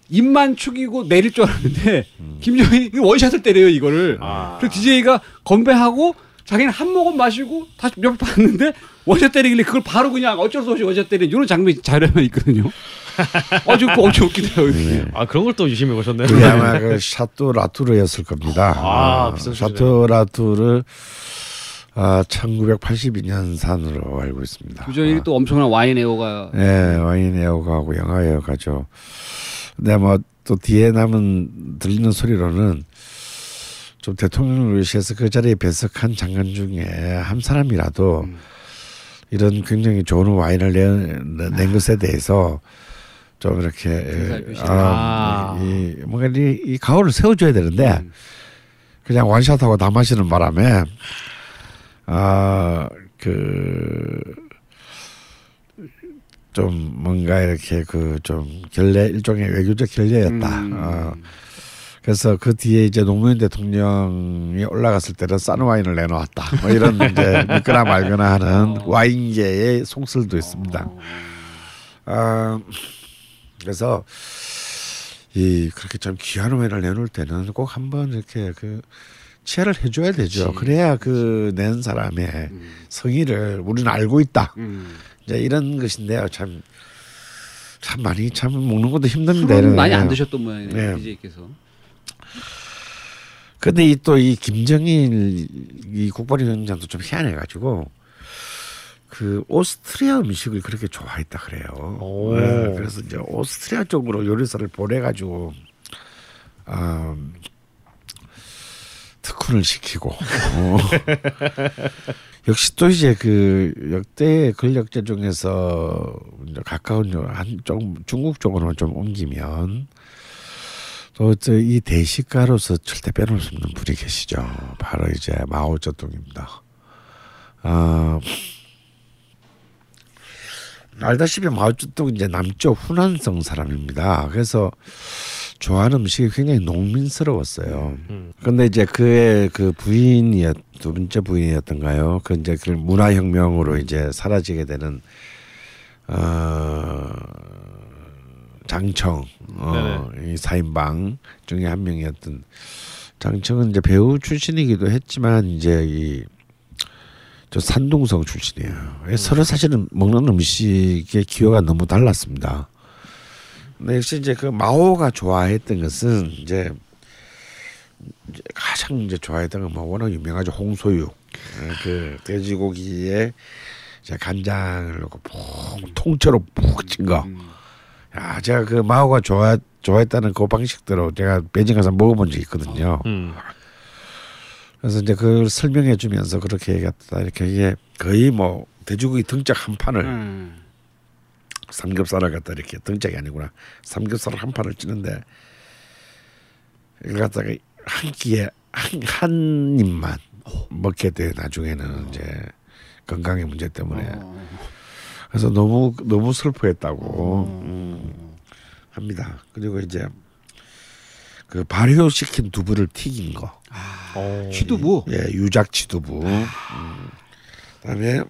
입만 축이고 내릴 줄 알았는데 김정일이 이거 원샷을 때려요 이거를 아. 그래서 DJ가 건배하고 자기는 한 모금 마시고 다시 몇번 봤는데 원샷 때리길래 그걸 바로 그냥 어쩔 수 없이 원샷 때리는 이런 장면이 자료에 있거든요. 아주 그 엄청 웃기더라고요. 그게. 아 그런 걸 또 유심히 보셨네요. 그게 아마 그 샤또 라투르였을 겁니다. 아, 비싼 샤또 라투르 아, 1982년산으로 알고 있습니다. 김정일이 또 엄청난 와인 애호가 예, 와인 애호가하고 영화 애호가죠. 근데 뭐또 뒤에 남은 들리는 소리로는 좀 대통령을 위해서 그 자리에 배석한 장관 중에 한 사람이라도 음. 이런 굉장히 좋은 와인을 내, 낸 것에 대해서 좀 이렇게 예. 아, 아. 이 뭔가 이, 이 가오를 세워줘야 되는데 음. 그냥 원샷하고 다 마시는 바람에 아그 좀 뭔가 이렇게 그 좀 결례 일종의 외교적 결례였다. 음. 어, 그래서 그 뒤에 이제 노무현 대통령이 올라갔을 때는 싼 와인을 내놓았다. 뭐 이런 이제 믿거나 말거나 하는 어. 와인계의 송슬도 있습니다. 어. 아, 그래서 이 그렇게 좀 귀한 와인을 내놓을 때는 꼭 한번 이렇게 그 치아를 해줘야 되죠. 그치. 그래야 그 낸 사람의 음. 성의를 우리는 알고 있다. 음. 이제 이런 것인데요. 참, 참 많이 참 먹는 것도 힘듭니다. 많이 안 거. 드셨던 모양이네요. 네. DJ께서. 근데 이 또 이 김정일 이 국방위원장도 좀 희한해가지고 그 오스트리아 음식을 그렇게 좋아했다 그래요. 오. 네, 그래서 이제 오스트리아 쪽으로 요리사를 보내가지고 아, 특훈을 시키고 어. 역시 또 이제 그 역대 권력자 중에서 가까운 한쪽 중국 쪽으로 좀 옮기면 또 이 대식가로서 절대 빼놓을 수 없는 분이 계시죠. 바로 이제 마오쩌둥입니다. 아 알다시피 마오쩌둥 이제 남쪽 후난성 사람입니다. 그래서 좋아하는 음식이 굉장히 농민스러웠어요. 음. 근데 이제 그의 그 부인이었 두 번째 부인이었던가요? 그 이제 그 문화혁명으로 이제 사라지게 되는 어 장청 어, 이 사인방 중에 한 명이었던 장청은 이제 배우 출신이기도 했지만 이제 이 저 산둥성 출신이에요. 예, 서로 사실은 먹는 음식의 기호가 너무 달랐습니다. 근데 역시 이제 그 마오가 좋아했던 것은 이제 이제 가장 이제 좋아했던 건뭐 워낙 유명하죠 홍소육 예, 그 돼지고기에 이제 간장을 넣고 푹 통째로 푹친 거. 음. 야 제가 그 마오가 좋아 좋아했다는 그 방식대로 제가 베이징 가서 먹어본 적이 있거든요. 음. 그래서 이제 그걸 설명해 주면서 그렇게 얘기했다 이렇게 이게 거의 뭐 돼지고기 등짝 한 판을 음. 삼겹살을 갖다 이렇게 등짝이 아니구나 삼겹살을 한 판을 찌는데 이걸 갖다가 한 끼에 한, 한 입만 먹게 돼 나중에는 이제 건강의 문제 때문에 어. 그래서 너무 너무 슬퍼했다고 어. 음, 합니다. 그리고 이제 그 발효시킨 두부를 튀긴 거. 어. 취두부. 예, 유작 취두부. 음. 그다음에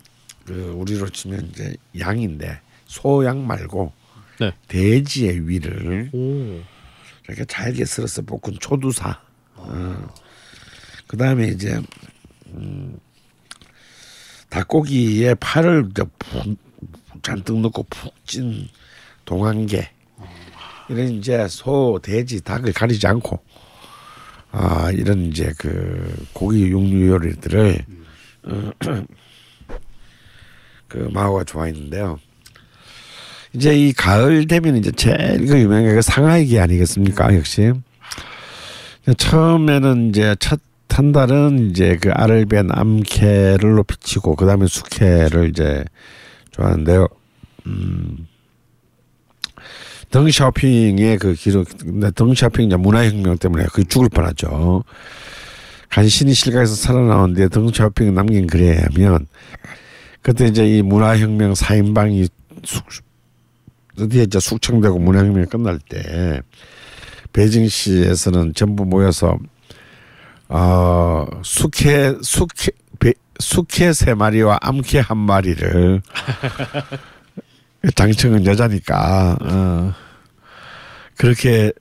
그 우리로 치면 이제 양인데 소양 말고 네. 돼지의 위를 오. 이렇게 잘게 썰어서 볶은 초두사. 어. 그다음에 이제 음, 닭고기에 파를 이제 푹 잔뜩 넣고 푹 찐 동안개 이런 이제 소, 돼지, 닭을 가리지 않고 아 이런 이제 그 고기 육류 요리들을 어, 그 마오가 좋아했는데요. 이제 이 가을 되면 이제 제일 그 유명한 게 상하이기 아니겠습니까? 역시 처음에는 이제 첫 한 달은 이제 그 알을 뺀 암캐를 높이치고 그 다음에 숙회를 이제 좋아하는데요. 음. 덩샤오핑의 그 기록, 덩샤오핑 문화혁명 때문에 그 죽을 뻔하죠. 간신히 실가에서 살아나오는데 덩샤오핑이 남긴 글에 하면 그때 이제 이 문화혁명 사인방이 숙, 드디어 이제 숙청되고 문화혁명이 끝날 때 베이징시에서는 전부 모여서 어 숙회 숙회 배, 숙회 세 마리와 암캐 한 마리를 장청은 여자니까 어, 그렇게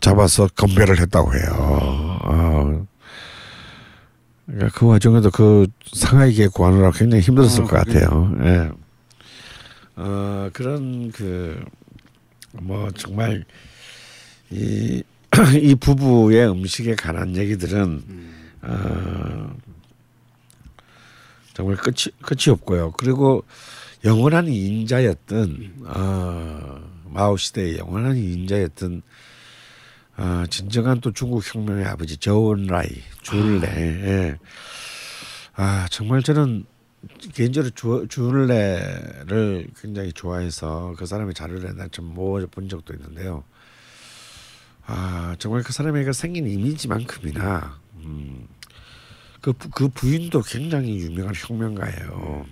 잡아서 건배를 했다고 해요. 어. 그러니까 그 와중에도 그 상하이계 구하느라 굉장히 힘들었을 어, 것 같아요. 예. 어 그런 그 뭐 정말 이, 이 부부의 음식에 관한 얘기들은 어, 정말 끝이 끝이 없고요. 그리고 영원한 인자였던 어, 마오 시대의 영원한 인자였던 어, 진정한 또 중국 혁명의 아버지 저온라이 줄레. 예. 아 정말 저는 개인적으로 주, 줄레를 굉장히 좋아해서 그 사람의 자료를 나좀 모아 본 적도 있는데요. 아 정말 그 사람의 생긴 이미지만큼이나 음, 그, 부- 그 부인도 굉장히 유명한 혁명가예요.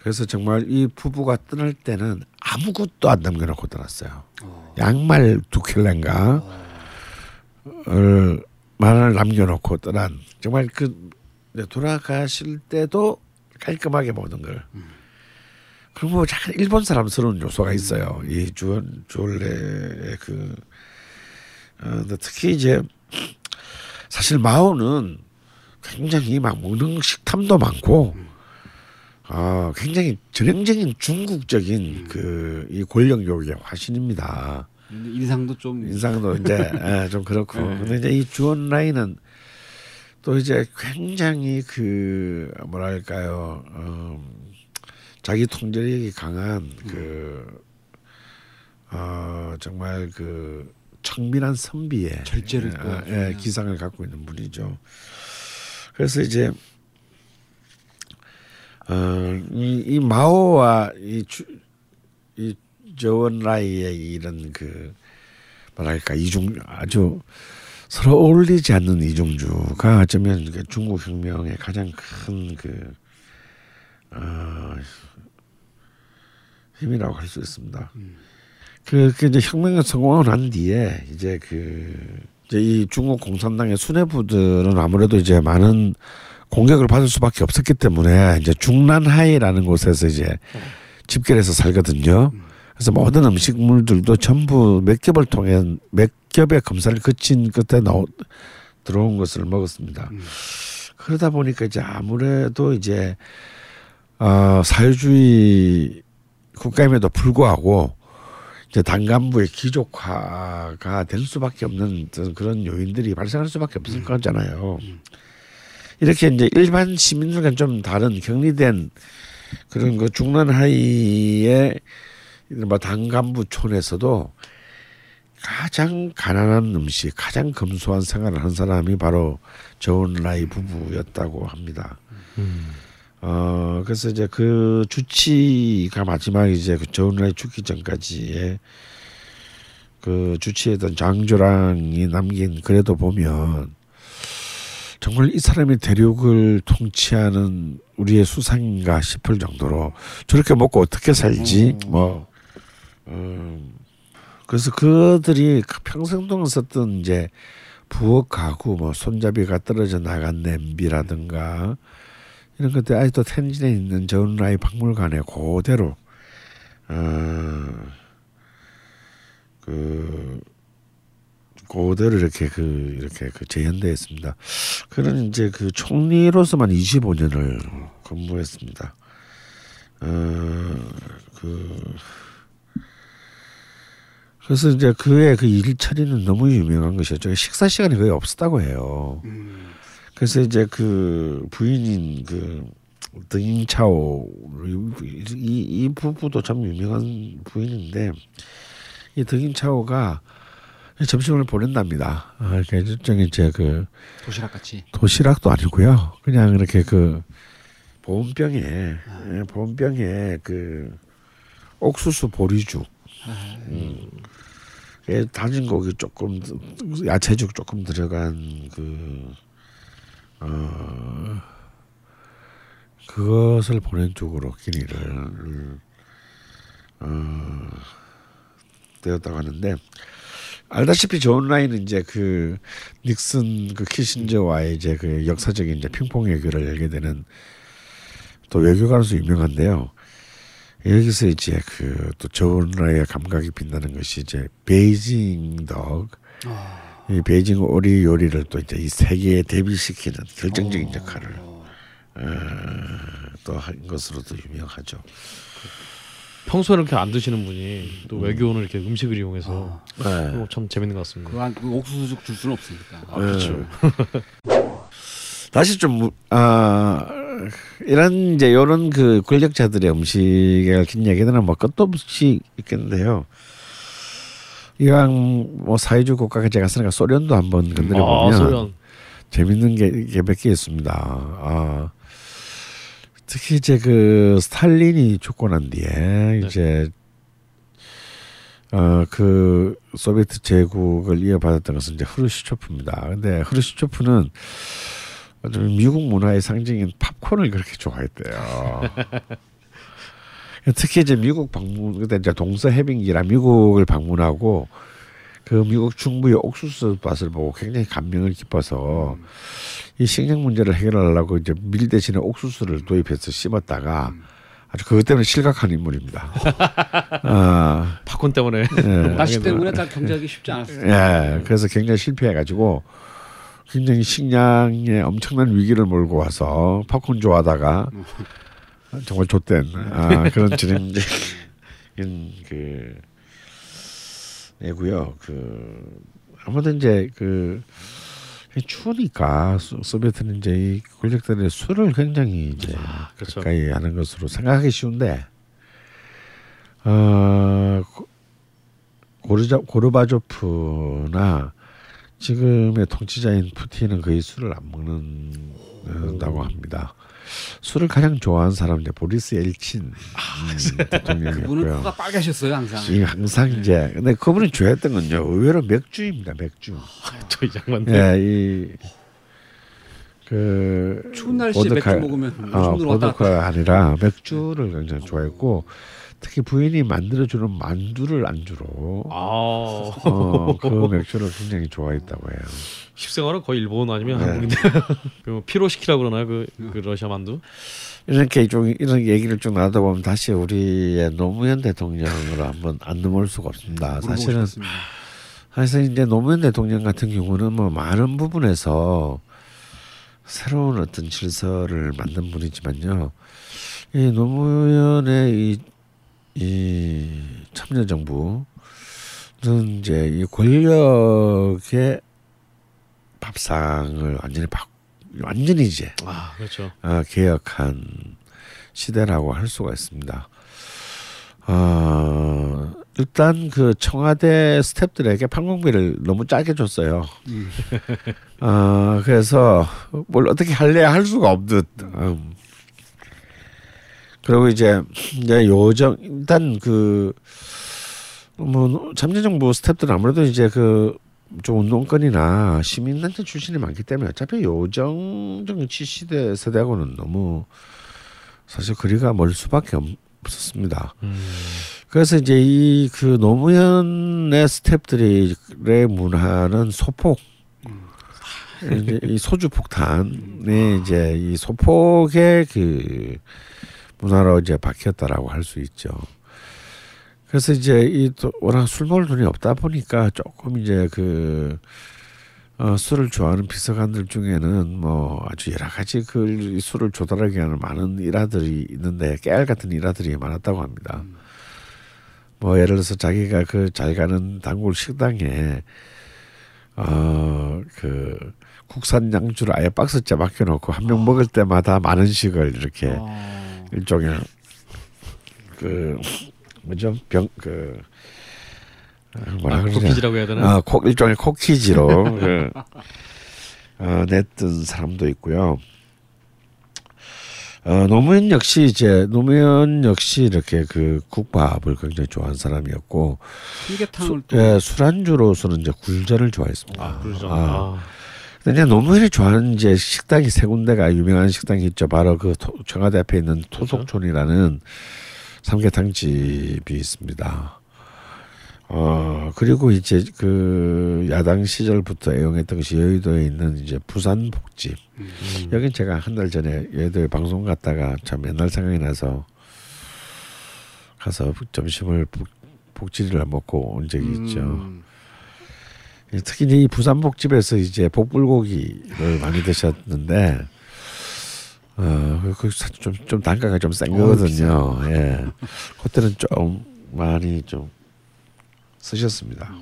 그래서 정말 이 부부가 떠날 때는 아무것도 안 남겨놓고 떠났어요. 양말 두 켤레인가 을 만을 남겨놓고 떠난 정말 그 돌아가실 때도 깔끔하게 먹는 걸. 그리고 뭐 약간 일본 사람스러운 요소가 있어요. 이 주원 주얼레의 그 어, 특히 이제 사실 마오는 굉장히 막 먹는 식탐도 많고 아 굉장히 전형적인 중국적인 그 이 권력 요구의 화신입니다. 인상도 좀 인상도 이제 예, 좀 그렇고. 근데 이제 이 주원 라인은 또 이제 굉장히 그 뭐랄까요 어, 자기 통제력이 강한 그 어, 정말 그 청밀한 선비의 절제를 예, 또 예, 기상을 갖고 있는 분이죠. 그래서 이제 어, 이, 이 마오와 이, 주, 이 저원 라이의 이런 그 뭐랄까 이중 아주 서로 어울리지 않는 이중주가 어쩌면 그 중국 혁명의 가장 큰그 어, 힘이라고 할 수 있습니다. 그, 그 이제 혁명에 성공하고 난 뒤에 이제 그 이제 이 중국 공산당의 수뇌부들은 아무래도 이제 많은 공격을 받을 수밖에 없었기 때문에 이제 중난하이라는 곳에서 이제 집결해서 살거든요. 그래서 모든 음식물들도 전부 몇 겹을 통해 몇 겹의 검사를 거친 끝에 나오, 들어온 것을 먹었습니다. 그러다 보니까 이제 아무래도 이제 어, 사회주의 국가임에도 불구하고 이제 당간부의 귀족화가 될 수밖에 없는 그런 요인들이 발생할 수밖에 없을 거잖아요. 이렇게 이제 일반 시민들과 좀 다른 격리된 그런 그 중난 하이의 이른바 당 간부촌에서도 가장 가난한 음식, 가장 검소한 생활을 한 사람이 바로 저온 라이 부부였다고 합니다. 어 그래서 이제 그 주치가 마지막 이제 그 저온 라이 죽기 전까지의 그 주치했던 장조랑이 남긴 글에도 보면 정말 이 사람이 대륙을 통치하는 우리의 수상인가 싶을 정도로 저렇게 먹고 어떻게 살지? 뭐 음, 그래서 그들이 그 평생 동안 썼던 이제 부엌 가구 뭐 손잡이가 떨어져 나간 냄비라든가 이런 것들 아직도 텐진에 있는 전라이 박물관에 그대로 어 그 그대로 이렇게 그 이렇게 그 재현되어 있습니다. 그는 이제 그 총리로서만 25년을 근무했습니다. 어그 그래서 이제 그의 그 일처리는 너무 유명한 것이었죠. 식사 시간이 거의 없었다고 해요. 그래서 이제 그 부인인 그 등인차오 이, 이 부부도 참 유명한 부인인데 이 등인차오가 점심을 보낸답니다. 아, 일종의 이제 그 도시락 같이. 도시락도 아니고요. 그냥 이렇게 그 보온병에 예, 보온병에 그 옥수수 보리죽, 음, 예, 다진 고기 조금 야채죽 조금 들어간 그 어, 그것을 보낸 쪽으로 끼니를 어, 때웠다고 하는데 알다시피 저우언라이는 이제 그 닉슨 그 키신저와의 이제 그 역사적인 이제 핑퐁 외교를 열게 되는 또 외교가로서 유명한데요. 여기서 이제 그 또 저우언라이의 감각이 빛나는 것이 이제 베이징 덕, 이 베이징 오리 요리를 또 이제 이 세계에 데뷔시키는 결정적인 역할을 어, 또 한 것으로도 유명하죠. 평소에 이렇게 안 드시는 분이 또 외교는 이렇게 음식을 이용해서 네. 어, 참 재밌는 것 같습니다. 그한 그 옥수수죽 줄 수는 없으니까. 아, 그렇죠. 다시 좀, 아, 이런 이제 요런 그 권력자들의 음식에 얽힌 얘기들은 뭐 끝도 없이 있겠는데요. 이왕 뭐 사회주의 국가가 제가 쓰니까 소련도 한번 건드려 아, 보면 소련. 재밌는 게, 게몇 개 있습니다. 아, 특히 이제 그 스탈린이 죽고 난 뒤에 이제 어 그 소비에트 제국을 이어받았던 것은 이제 흐르시초프입니다. 근데 흐르시초프는 좀 미국 문화의 상징인 팝콘을 그렇게 좋아했대요. 특히 이제 미국 방문 그때 이제 동서 해빙기라 미국을 방문하고 그 미국 중부의 옥수수 밭을 보고 굉장히 감명을 깊어서 이 식량 문제를 해결하려고 이제 밀 대신에 옥수수를 도입해서 심었다가 아주 그것 때문에 실각한 인물입니다. 아, 팝콘 때문에 예. 날씨 때문에 다 경제하기 쉽지 않았어요. 예, 그래서 굉장히 실패해가지고 굉장히 식량에 엄청난 위기를 몰고 와서 팝콘 좋아하다가 정말 좆된 아, 그런 진행적인 그 애고요. 그 아무튼 이제 그 추우니까 소- 소비에트는 이제 이 권력들의 술을 굉장히 이제 그렇죠. 가까이 하는 것으로 생각하기 쉬운데 어 고- 고르자 고르바조프나 지금의 통치자인 푸틴은 거의 술을 안 먹는다고 합니다. 술을 가장 좋아하는 이제 보리스 엘친 음, 그분은 대통령이었고요. 코가 빨개졌어요 항상. 이 항상 이제 근데 그분이 좋아했던 건요 의외로 맥주입니다 맥주. 저이 양반. 예, 이 그, 추운 날씨에 맥주 먹으면 어, 왔다 보드카가 아니라 맥주를 굉장히 좋아했고 특히 부인이 만들어주는 만두를 안주로 아, 어, 그 맥주를 굉장히 좋아했다고 해요. 식생활은 거의 일본 아니면 네. 한국인데 그 피로시키라 그러나요? 그, 그 러시아 만두? 이렇게 좀 이런 얘기를 쭉 나누다 보면 다시 우리의 노무현 대통령으로 한번 안 넘어올 수가 없습니다. 사실은 싶었습니다. 사실 이제 노무현 대통령 같은 경우는 뭐 많은 부분에서 새로운 어떤 질서를 만든 분이지만요. 이 노무현의 이, 이 참여 정부는 이제 이 권력의 밥상을 완전히 바, 완전히 이제 아, 그렇죠. 어, 개혁한 시대라고 할 수가 있습니다. 어, 일단 그 청와대 스탭들에게 판공비를 너무 짜게 줬어요. 어, 그래서 뭘 어떻게 할래 할 수가 없듯. 음. 그리고 이제 이제 요정 일단 그 뭐 참여정부 스탭들은 아무래도 이제 그 좀 운동권이나 시민단체 출신이 많기 때문에 어차피 요정 정치 시대 세대하고는 너무 사실 거리가 멀 수밖에 없었습니다. 음. 그래서 이제 이 그 노무현의 스탭들의 문화는 소폭 이제 이 소주 폭탄에 이제 이 소폭의 그 문화로 이제 바뀌었다라고 할 수 있죠. 그래서 이제 이또 워낙 술 먹을 돈이 없다 보니까 조금 이제 그 어, 술을 좋아하는 비서관들 중에는 뭐 아주 여러 가지 그 술을 조달하게 하는 많은 일화들이 있는데 깨알 같은 일화들이 많았다고 합니다. 뭐 예를 들어서 자기가 그 잘 가는 단골 식당에 어그 국산 양주를 아예 박스째 맡겨놓고 한 명 먹을 때마다 만 원씩을 이렇게 어. 일종의 그 뭐죠 병그 뭐라 아, 그러냐 코키지라고 해야 되나? 어, 코, 일종의 코키지로 그, 어, 냈던 사람도 있고요. 어, 노무현 역시 이제 노무현 역시 이렇게 그 국밥을 굉장히 좋아하는 사람이었고 삼계탕을 또 예, 술안주로서는 이제 굴전을 좋아했습니다. 아, 그러죠. 아. 아. 근데 이제 노무현이 좋아하는 이제 식당이 세 군데가 유명한 식당이 있죠. 바로 그 토, 청와대 앞에 있는 토속촌이라는 삼계탕 집이 있습니다. 어 그리고 이제 그 야당 시절부터 애용했던 것이 여의도에 있는 이제 부산 복집. 음. 여긴 제가 한 달 전에 여의도에 방송 갔다가 참 옛날 생각이 나서 가서 점심을 복, 복지리를 먹고 온 적이 있죠. 음. 예, 특히 이 부산복집에서 이제 복불고기를 많이 드셨는데 어그좀좀 좀 단가가 좀센 어, 거거든요. 예, 그때는 좀 많이 좀 쓰셨습니다.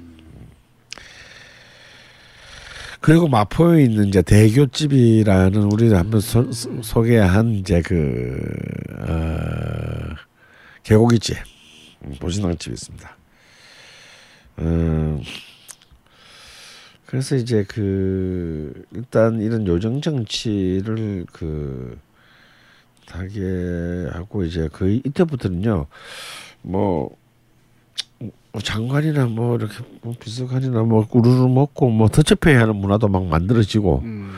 그리고 마포에 있는 이제 대교집이라는 우리가 한번 소, 소- 소개한 이제 그 어, 개고기집 음, 보신탕집이 있습니다. 음, 그래서 이제 그 일단 이런 요정 정치를 그 하게 하고 이제 거의 이때부터는요 뭐뭐 장관이나 뭐 이렇게 뭐 비서관이나 뭐 우르르 먹고 뭐 터치페이 하는 문화도 막 만들어지고 음.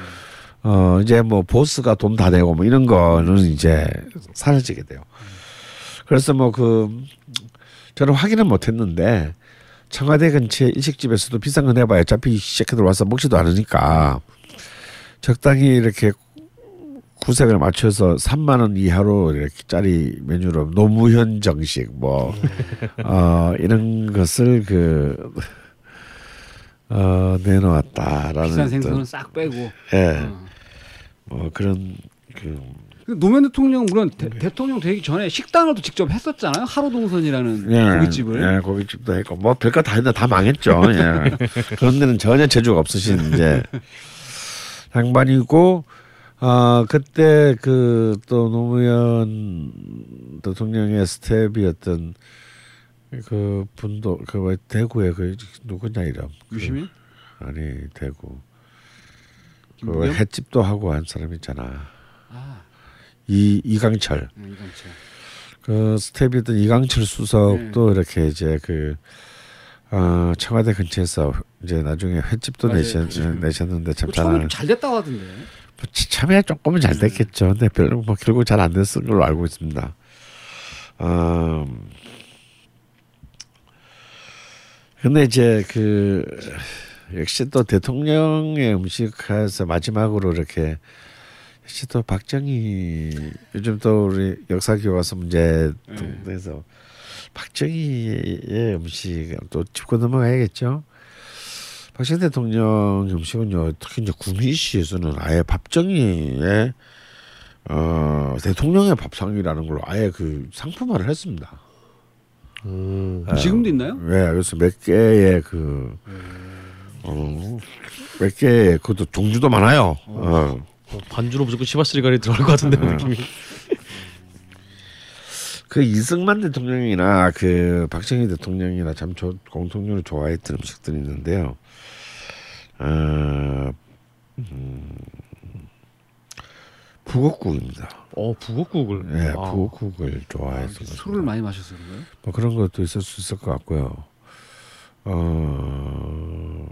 어 이제 뭐 보스가 돈 다 내고 뭐 이런 거는 이제 사라지게 돼요. 그래서 뭐 그 저는 확인은 못했는데 청와대 근처 일식집에서도 비싼 거 내봐야 어차피 시작해들 와서 먹지도 않으니까 적당히 이렇게 구색을 맞춰서 3만 원 이하로 이렇게 짜리 메뉴로 노무현 정식 뭐 어, 이런 것을 그 어, 내놓았다라는 비싼 생선은 싹 빼고. 예, 어. 뭐 그런 그 노무현 대통령 물론 대, 대통령 되기 전에 식당을 또 직접 했었잖아요. 하루동선이라는 고깃집을. 예, 고깃집도 했고 뭐 별거 다 했는데 다 망했죠. 예. 그런 데는 전혀 재주가 없으신 이제 양반이고 아 그때 그 또 노무현 대통령의 스텝이었던 그 분도 그왜 대구에 그 누구냐 이름 그, 유시민? 아니 대구 그? 횟집도 하고 한 사람 있잖아 아, 이 이강철 네, 이강철. 그 스텝이었던 이강철 수석도 이렇게 이제 그 어, 청와대 근처에서 이제 나중에 횟집도 맞아요. 내셨, 내셨는데 참뭐 처음에 잘, 좀잘 됐다고 하던데. 뭐 참에 조금은 잘 됐겠죠. 근데 별로 뭐 결국 잘 안 됐을 걸로 알고 있습니다. 음, 근데 이제 그 역시 또 대통령의 음식에서 마지막으로 이렇게 역시 또 박정희 요즘 또 우리 역사 교과서 문제 등에서 박정희의 음식 또 짚고 넘어가야겠죠. 박정희 대통령 음식은요 특히 이제 구미시에서는 아예 밥정희의 어 대통령의 밥상이라는 걸로 아예 그 상품화를 했습니다. 음. 예. 지금도 있나요? 네, 그래서 몇 개의 그, 어, 몇 개의 그것도 종류도 많아요. 어. 어, 반주로 무조건 시바스리가리 들어갈 것 같은데 느낌이. 그 이승만 대통령이나 그 박정희 대통령이나 참 조, 공통적으로 좋아했던 음식들이 있는데요. 어, 음, 북엇국입니다. 어 북엇국을. 예, 와. 북엇국을 좋아해서 술을 많이 그런가요? 뭐 그런 것도 있을 수 있을 것 같고요. 어,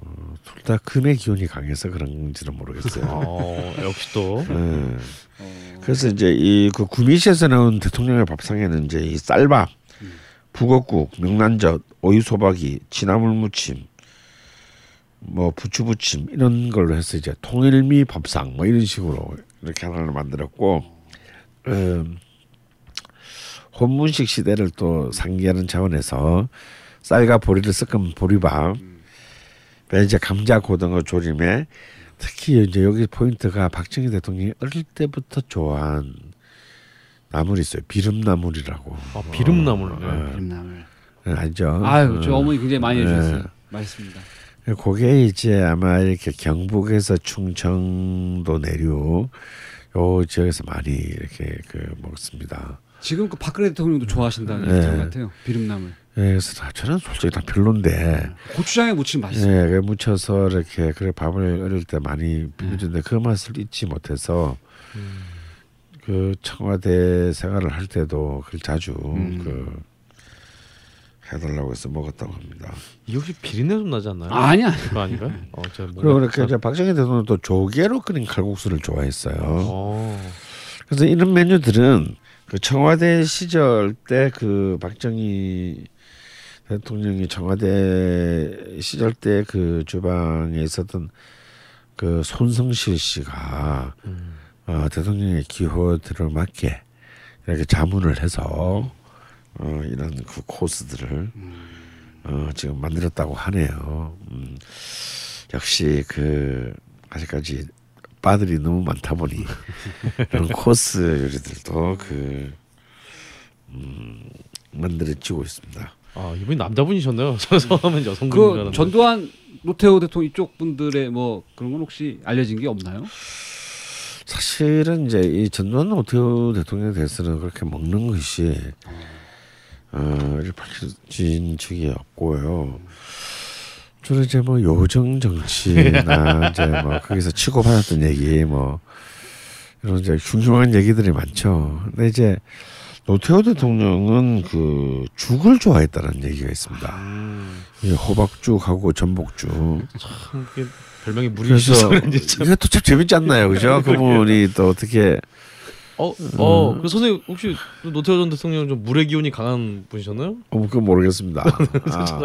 둘 다 금의 기운이 강해서 그런지는 모르겠어요. 어, 역시 또. 예. 어, 그래서 이제 이 그 구미시에서 나온 대통령의 밥상에는 이제 이 쌀밥, 북어국, 명란젓, 오이소박이, 진나물 무침, 뭐 부추 부침 이런 걸로 해서 이제 통일미 밥상 뭐 이런 식으로 이렇게 하나를 만들었고 음, 혼문식 시대를 또 상기하는 차원에서 쌀과 보리를 섞은 보리밥, 그 이제 감자 고등어 조림에 특히 이제 여기 포인트가 박정희 대통령이 어릴 때부터 좋아한 나물이 있어요. 비름나물이라고. 아, 비름나물. 네. 어, 비름나물. 어, 알죠? 아유, 저 어. 어머니 굉장히 많이 해주셨어요. 네. 맛있습니다. 그게 이제 아마 이렇게 경북에서 충청도 내륙 요 지역에서 많이 이렇게 그 먹습니다. 지금 그 박근혜 대통령도 좋아하신다는 네. 같아요. 비름나물. 예, 그래서 다- 저는 솔직히 다 별론데 고추장에 무치면 맛있어요. 예, 그 묻혀서 이렇게 그래 밥을 어릴 때 많이 비벼주는데 그 맛을 잊지 못해서 그 청와대 생활을 할 때도 그걸 자주 음. 그 해달라고 해서 먹었다고 합니다. 이게 혹시 비린내 좀 나지 않나요? 아니야. 그거 아닌가요? 어, 그리고 이렇게 잘- 이제 박정희 대통령도 조개로 끓인 칼국수를 좋아했어요. 어. 그래서 이런 메뉴들은 그 청와대 시절 때 그 박정희 대통령이 청와대 시절 때 그 주방에 있었던 그 손성실 씨가 음. 어, 대통령의 기호들을 맞게 이렇게 자문을 해서 어, 이런 그 코스들을 어, 지금 만들었다고 하네요. 음, 역시 그 아직까지 바들이 너무 많다 보니 이런 코스 요리들도 그 음, 만들어지고 있습니다. 아 이분이 처음엔 여성분인 줄 그. 전두환 노태우 대통령 이쪽 분들의 뭐 그런 건 혹시 알려진 게 없나요? 사실은 이제 이 전두환 오태우 대통령에 대해서는 그렇게 먹는 것이 어, 밝혀진 적이 없고요. 주로 이제 뭐 요정 정치나 이제 뭐 거기서 치고 받았던 얘기 뭐 이런 이제 흉흉한 얘기들이 많죠. 근데 이제 노태우 대통령은 그 죽을 좋아했다는 얘기가 있습니다. 음, 이 호박죽하고 전복죽. 참 별명이 물이 있어서 그런지 참. 이것도 참 재밌지 않나요, 그죠? 그분이 또 어떻게 어, 어, 그 선생님 혹시 노태우 전 대통령 좀 물의 기운이 강한 분이셨나요? 어, 그건 모르겠습니다. 아,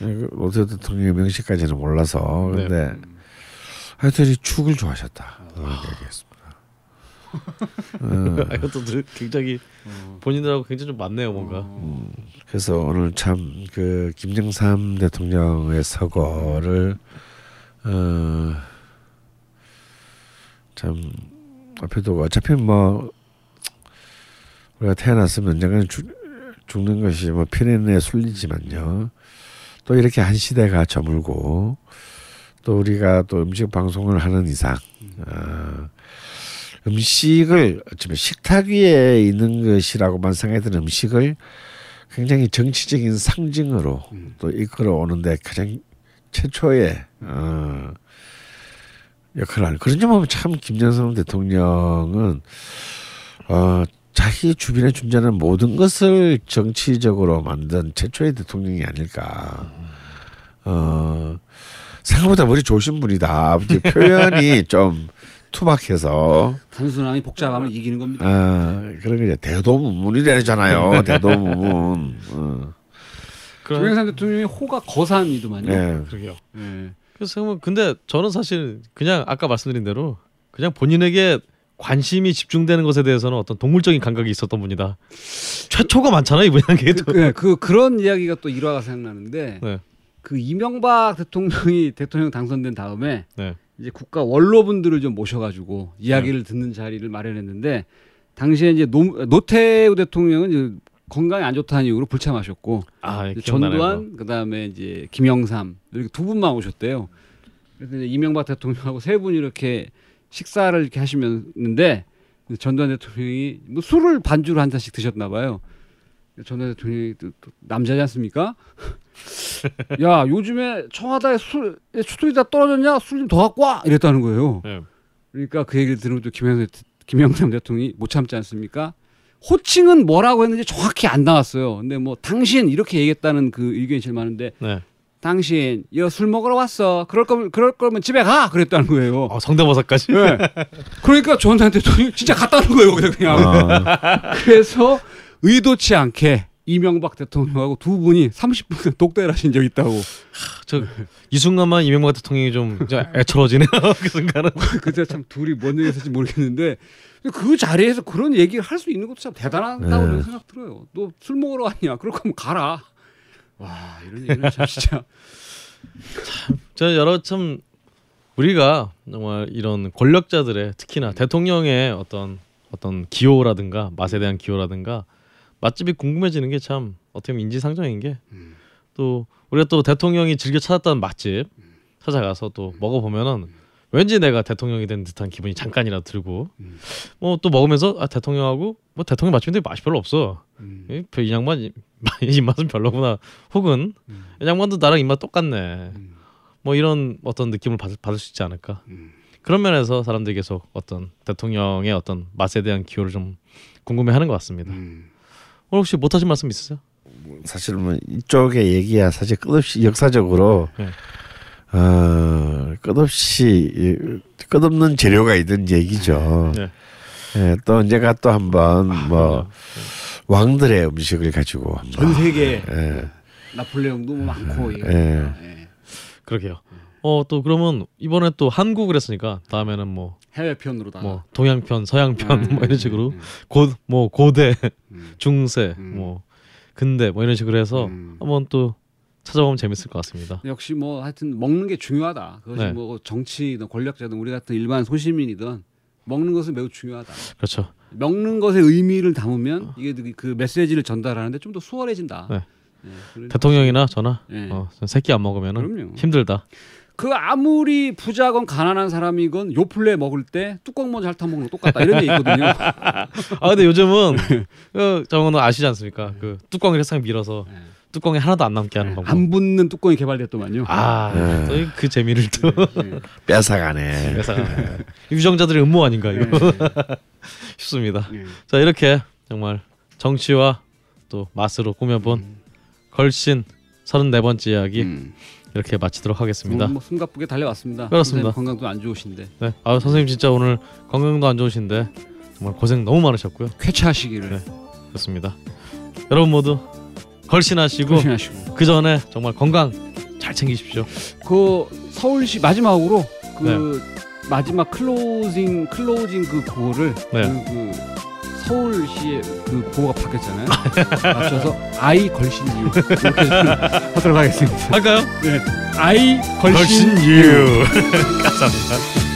그 노태우 대통령의 명식까지는 몰라서 네. 근데 하여튼 이 축을 좋아하셨다. 그런 얘기했습니다. 어, 아, 이것도 늘 굉장히 본인들하고 굉장히 좀 맞네요, 뭔가. 그래서 오늘 참 그 김정삼 대통령의 서거를 어, 참 앞에 두고 어차피 뭐 우리가 태어났으면 언젠가는 죽, 죽는 것이 뭐 필연의 순리지만요. 또 이렇게 한 시대가 저물고 또 우리가 또 음식 방송을 하는 이상 어, 음식을 어쩌면 식탁 위에 있는 것이라고만 생각했던 음식을 굉장히 정치적인 상징으로 또 이끌어 오는데 가장 최초의 어, 역할을 그런 점은 참 김정삼 대통령은 어, 자기 주변에 존재하는 모든 것을 정치적으로 만든 최초의 대통령이 아닐까. 어, 생각보다 머리 좋으신 분이다. 표현이 좀 투박해서 단순함이 복잡함을 이기는 겁니다. 아 그런 게 이제 대도문문이라잖아요. 대도문. 어. 그런 김영삼 대통령의 호가 거산이더만요. 네. 그러게요. 네. 그래서 생각하면 근데 저는 사실 그냥 아까 말씀드린 대로 그냥 본인에게 관심이 집중되는 것에 대해서는 어떤 동물적인 감각이 있었던 분이다. 최초가 많잖아요, 이분에게 그, 또. 그, 그 그런 이야기가 또 일화가 생각나는데 네. 그 이명박 대통령이 대통령 당선된 다음에 네. 이제 국가 원로분들을 좀 모셔가지고 이야기를 듣는 자리를 마련했는데 당시에 이제 노, 노태우 대통령은 이제 건강이 안 좋다는 이유로 불참하셨고 아, 전두환 그다음에 이제 김영삼 이렇게 두 분만 오셨대요. 그래서 이제 이명박 대통령하고 세 분이 이렇게 식사를 이렇게 하시는데 전두환 대통령이 뭐 술을 반주로 한 잔씩 드셨나 봐요. 또, 또 남자지 않습니까? 야 요즘에 청와대에 술 추들이 다 떨어졌냐? 술 좀 더 갖고 와 이랬다는 거예요. 네. 그러니까 그 얘기를 들으면 또 김영삼, 김영삼 대통령이 못 참지 않습니까? 호칭은 뭐라고 했는지 정확히 안 나왔어요. 근데 뭐 당신 이렇게 얘기했다는 그 의견이 제일 많은데 네. 당신 이거 술 먹으러 왔어. 그럴 거면 그럴 거면 집에 가. 그랬다는 거예요. 어, 성대모사까지. 네. 그러니까 대통령이 진짜 갔다는 거예요. 그냥. 그냥. 어, 그래서 의도치 않게 이명박 대통령하고 두 분이 30분 독대를 하신 적 있다고. 저 이 순간만 이명박 대통령이 좀 애처로지네요. 그 순간은. 그때 참 둘이 뭔 얘기 했을지 모르겠는데 그 자리에서 그런 얘기를 할 수 있는 것도 참 대단하다고 네. 생각 들어요. 너 술 먹으러 왔냐? 그럴 거면 가라. 와 이런 얘기는 참 진짜. 저 여러 참 우리가 정말 이런 권력자들의 특히나 대통령의 어떤 어떤 기호라든가 맛에 대한 기호라든가 맛집이 궁금해지는 게 참 어떻게 보면 인지상정인 게 또 우리가 또 대통령이 즐겨 찾았던 맛집 찾아가서 또 먹어보면은 왠지 내가 대통령이 된 듯한 기분이 잠깐이라도 들고 뭐 또 먹으면서 아 대통령하고 뭐 대통령 맛집인데 맛이 별로 없어 음. 이, 양반 이- 입맛은 별로구나 혹은 음. 이 양반도 나랑 입맛 똑같네 음. 뭐 이런 어떤 느낌을 받을, 받을 수 있지 않을까 음. 그런 면에서 사람들이 계속 어떤 대통령의 어떤 맛에 대한 기호를 좀 궁금해하는 것 같습니다 음. 오늘 혹시 못하신 말씀 있으세요? 사실 뭐 이쪽의 얘기야 사실 끝없이 역사적으로 네. 어, 끝없이 이, 끝없는 재료가 있는 얘기죠. 네. 예, 또 언제가 또 한번 뭐 왕들의 음식을 가지고 전 세계 예, 나폴레옹도 뭐 많고. 예. 예. 그러게요 어 또 그러면 이번에 또 한국을 했으니까 다음에는 뭐 해외 편으로다. 뭐 동양편, 서양편 음, 뭐 이런 식으로 음, 고뭐 고대, 음. 중세, 음. 뭐 근대 뭐 이런 식으로 해서 음. 한번 또 찾아보면 재밌을 것 같습니다. 역시 뭐 하여튼 먹는 게 중요하다. 그것이 네. 뭐 정치든 권력자든 우리 같은 일반 소시민이든 먹는 것은 매우 중요하다. 그렇죠. 먹는 것의 의미를 담으면 이게 그- 그 메시지를 전달하는데 좀 더 수월해진다. 네. 예, 그런- 대통령이나 저나 네. 어, 새끼 안 그럼요. 힘들다. 그 아무리 부자건 가난한 사람이건 요플레 먹을 때 뚜껑 먼저 핥아 먹는 거 똑같다 이런 얘기 있거든요. 아 근데 요즘은 그 저거는 아시지 않습니까? 그 뚜껑을 세상 밀어서 네. 뚜껑이 하나도 안 남게 하는 방법. 안 붙는 뚜껑이 개발됐더만요. 아, 네. 재미를 또 네. 뺏어가네. 그래서 유정자들의 음모 아닌가 이거 네. 싶습니다. 네. 자 이렇게 정말 정치와 또 맛으로 꾸며본 걸신 34번째 이야기 음. 이렇게 마치도록 하겠습니다. 뭐 숨가쁘게 달려왔습니다. 그렇습니다. 건강도 안 좋으신데 네, 아 선생님 진짜 오늘 건강도 안 좋으신데 정말 고생 너무 많으셨고요. 쾌차하시기를 네. 그렇습니다. 여러분 모두 걸신하시고 조심하시고. 그 전에 정말 건강 잘 챙기십시오. 그 서울시 마지막으로 그 네. 마지막 closing closing 그 구호를 네. 그, 그 서울시의 그 구호가 바뀌었잖아요. 맞춰서 아이 걸신 이유 이렇게 좀 하도록 하겠습니다. 할까요? 네. 아이 걸신, 걸신 이유. 감사합니다.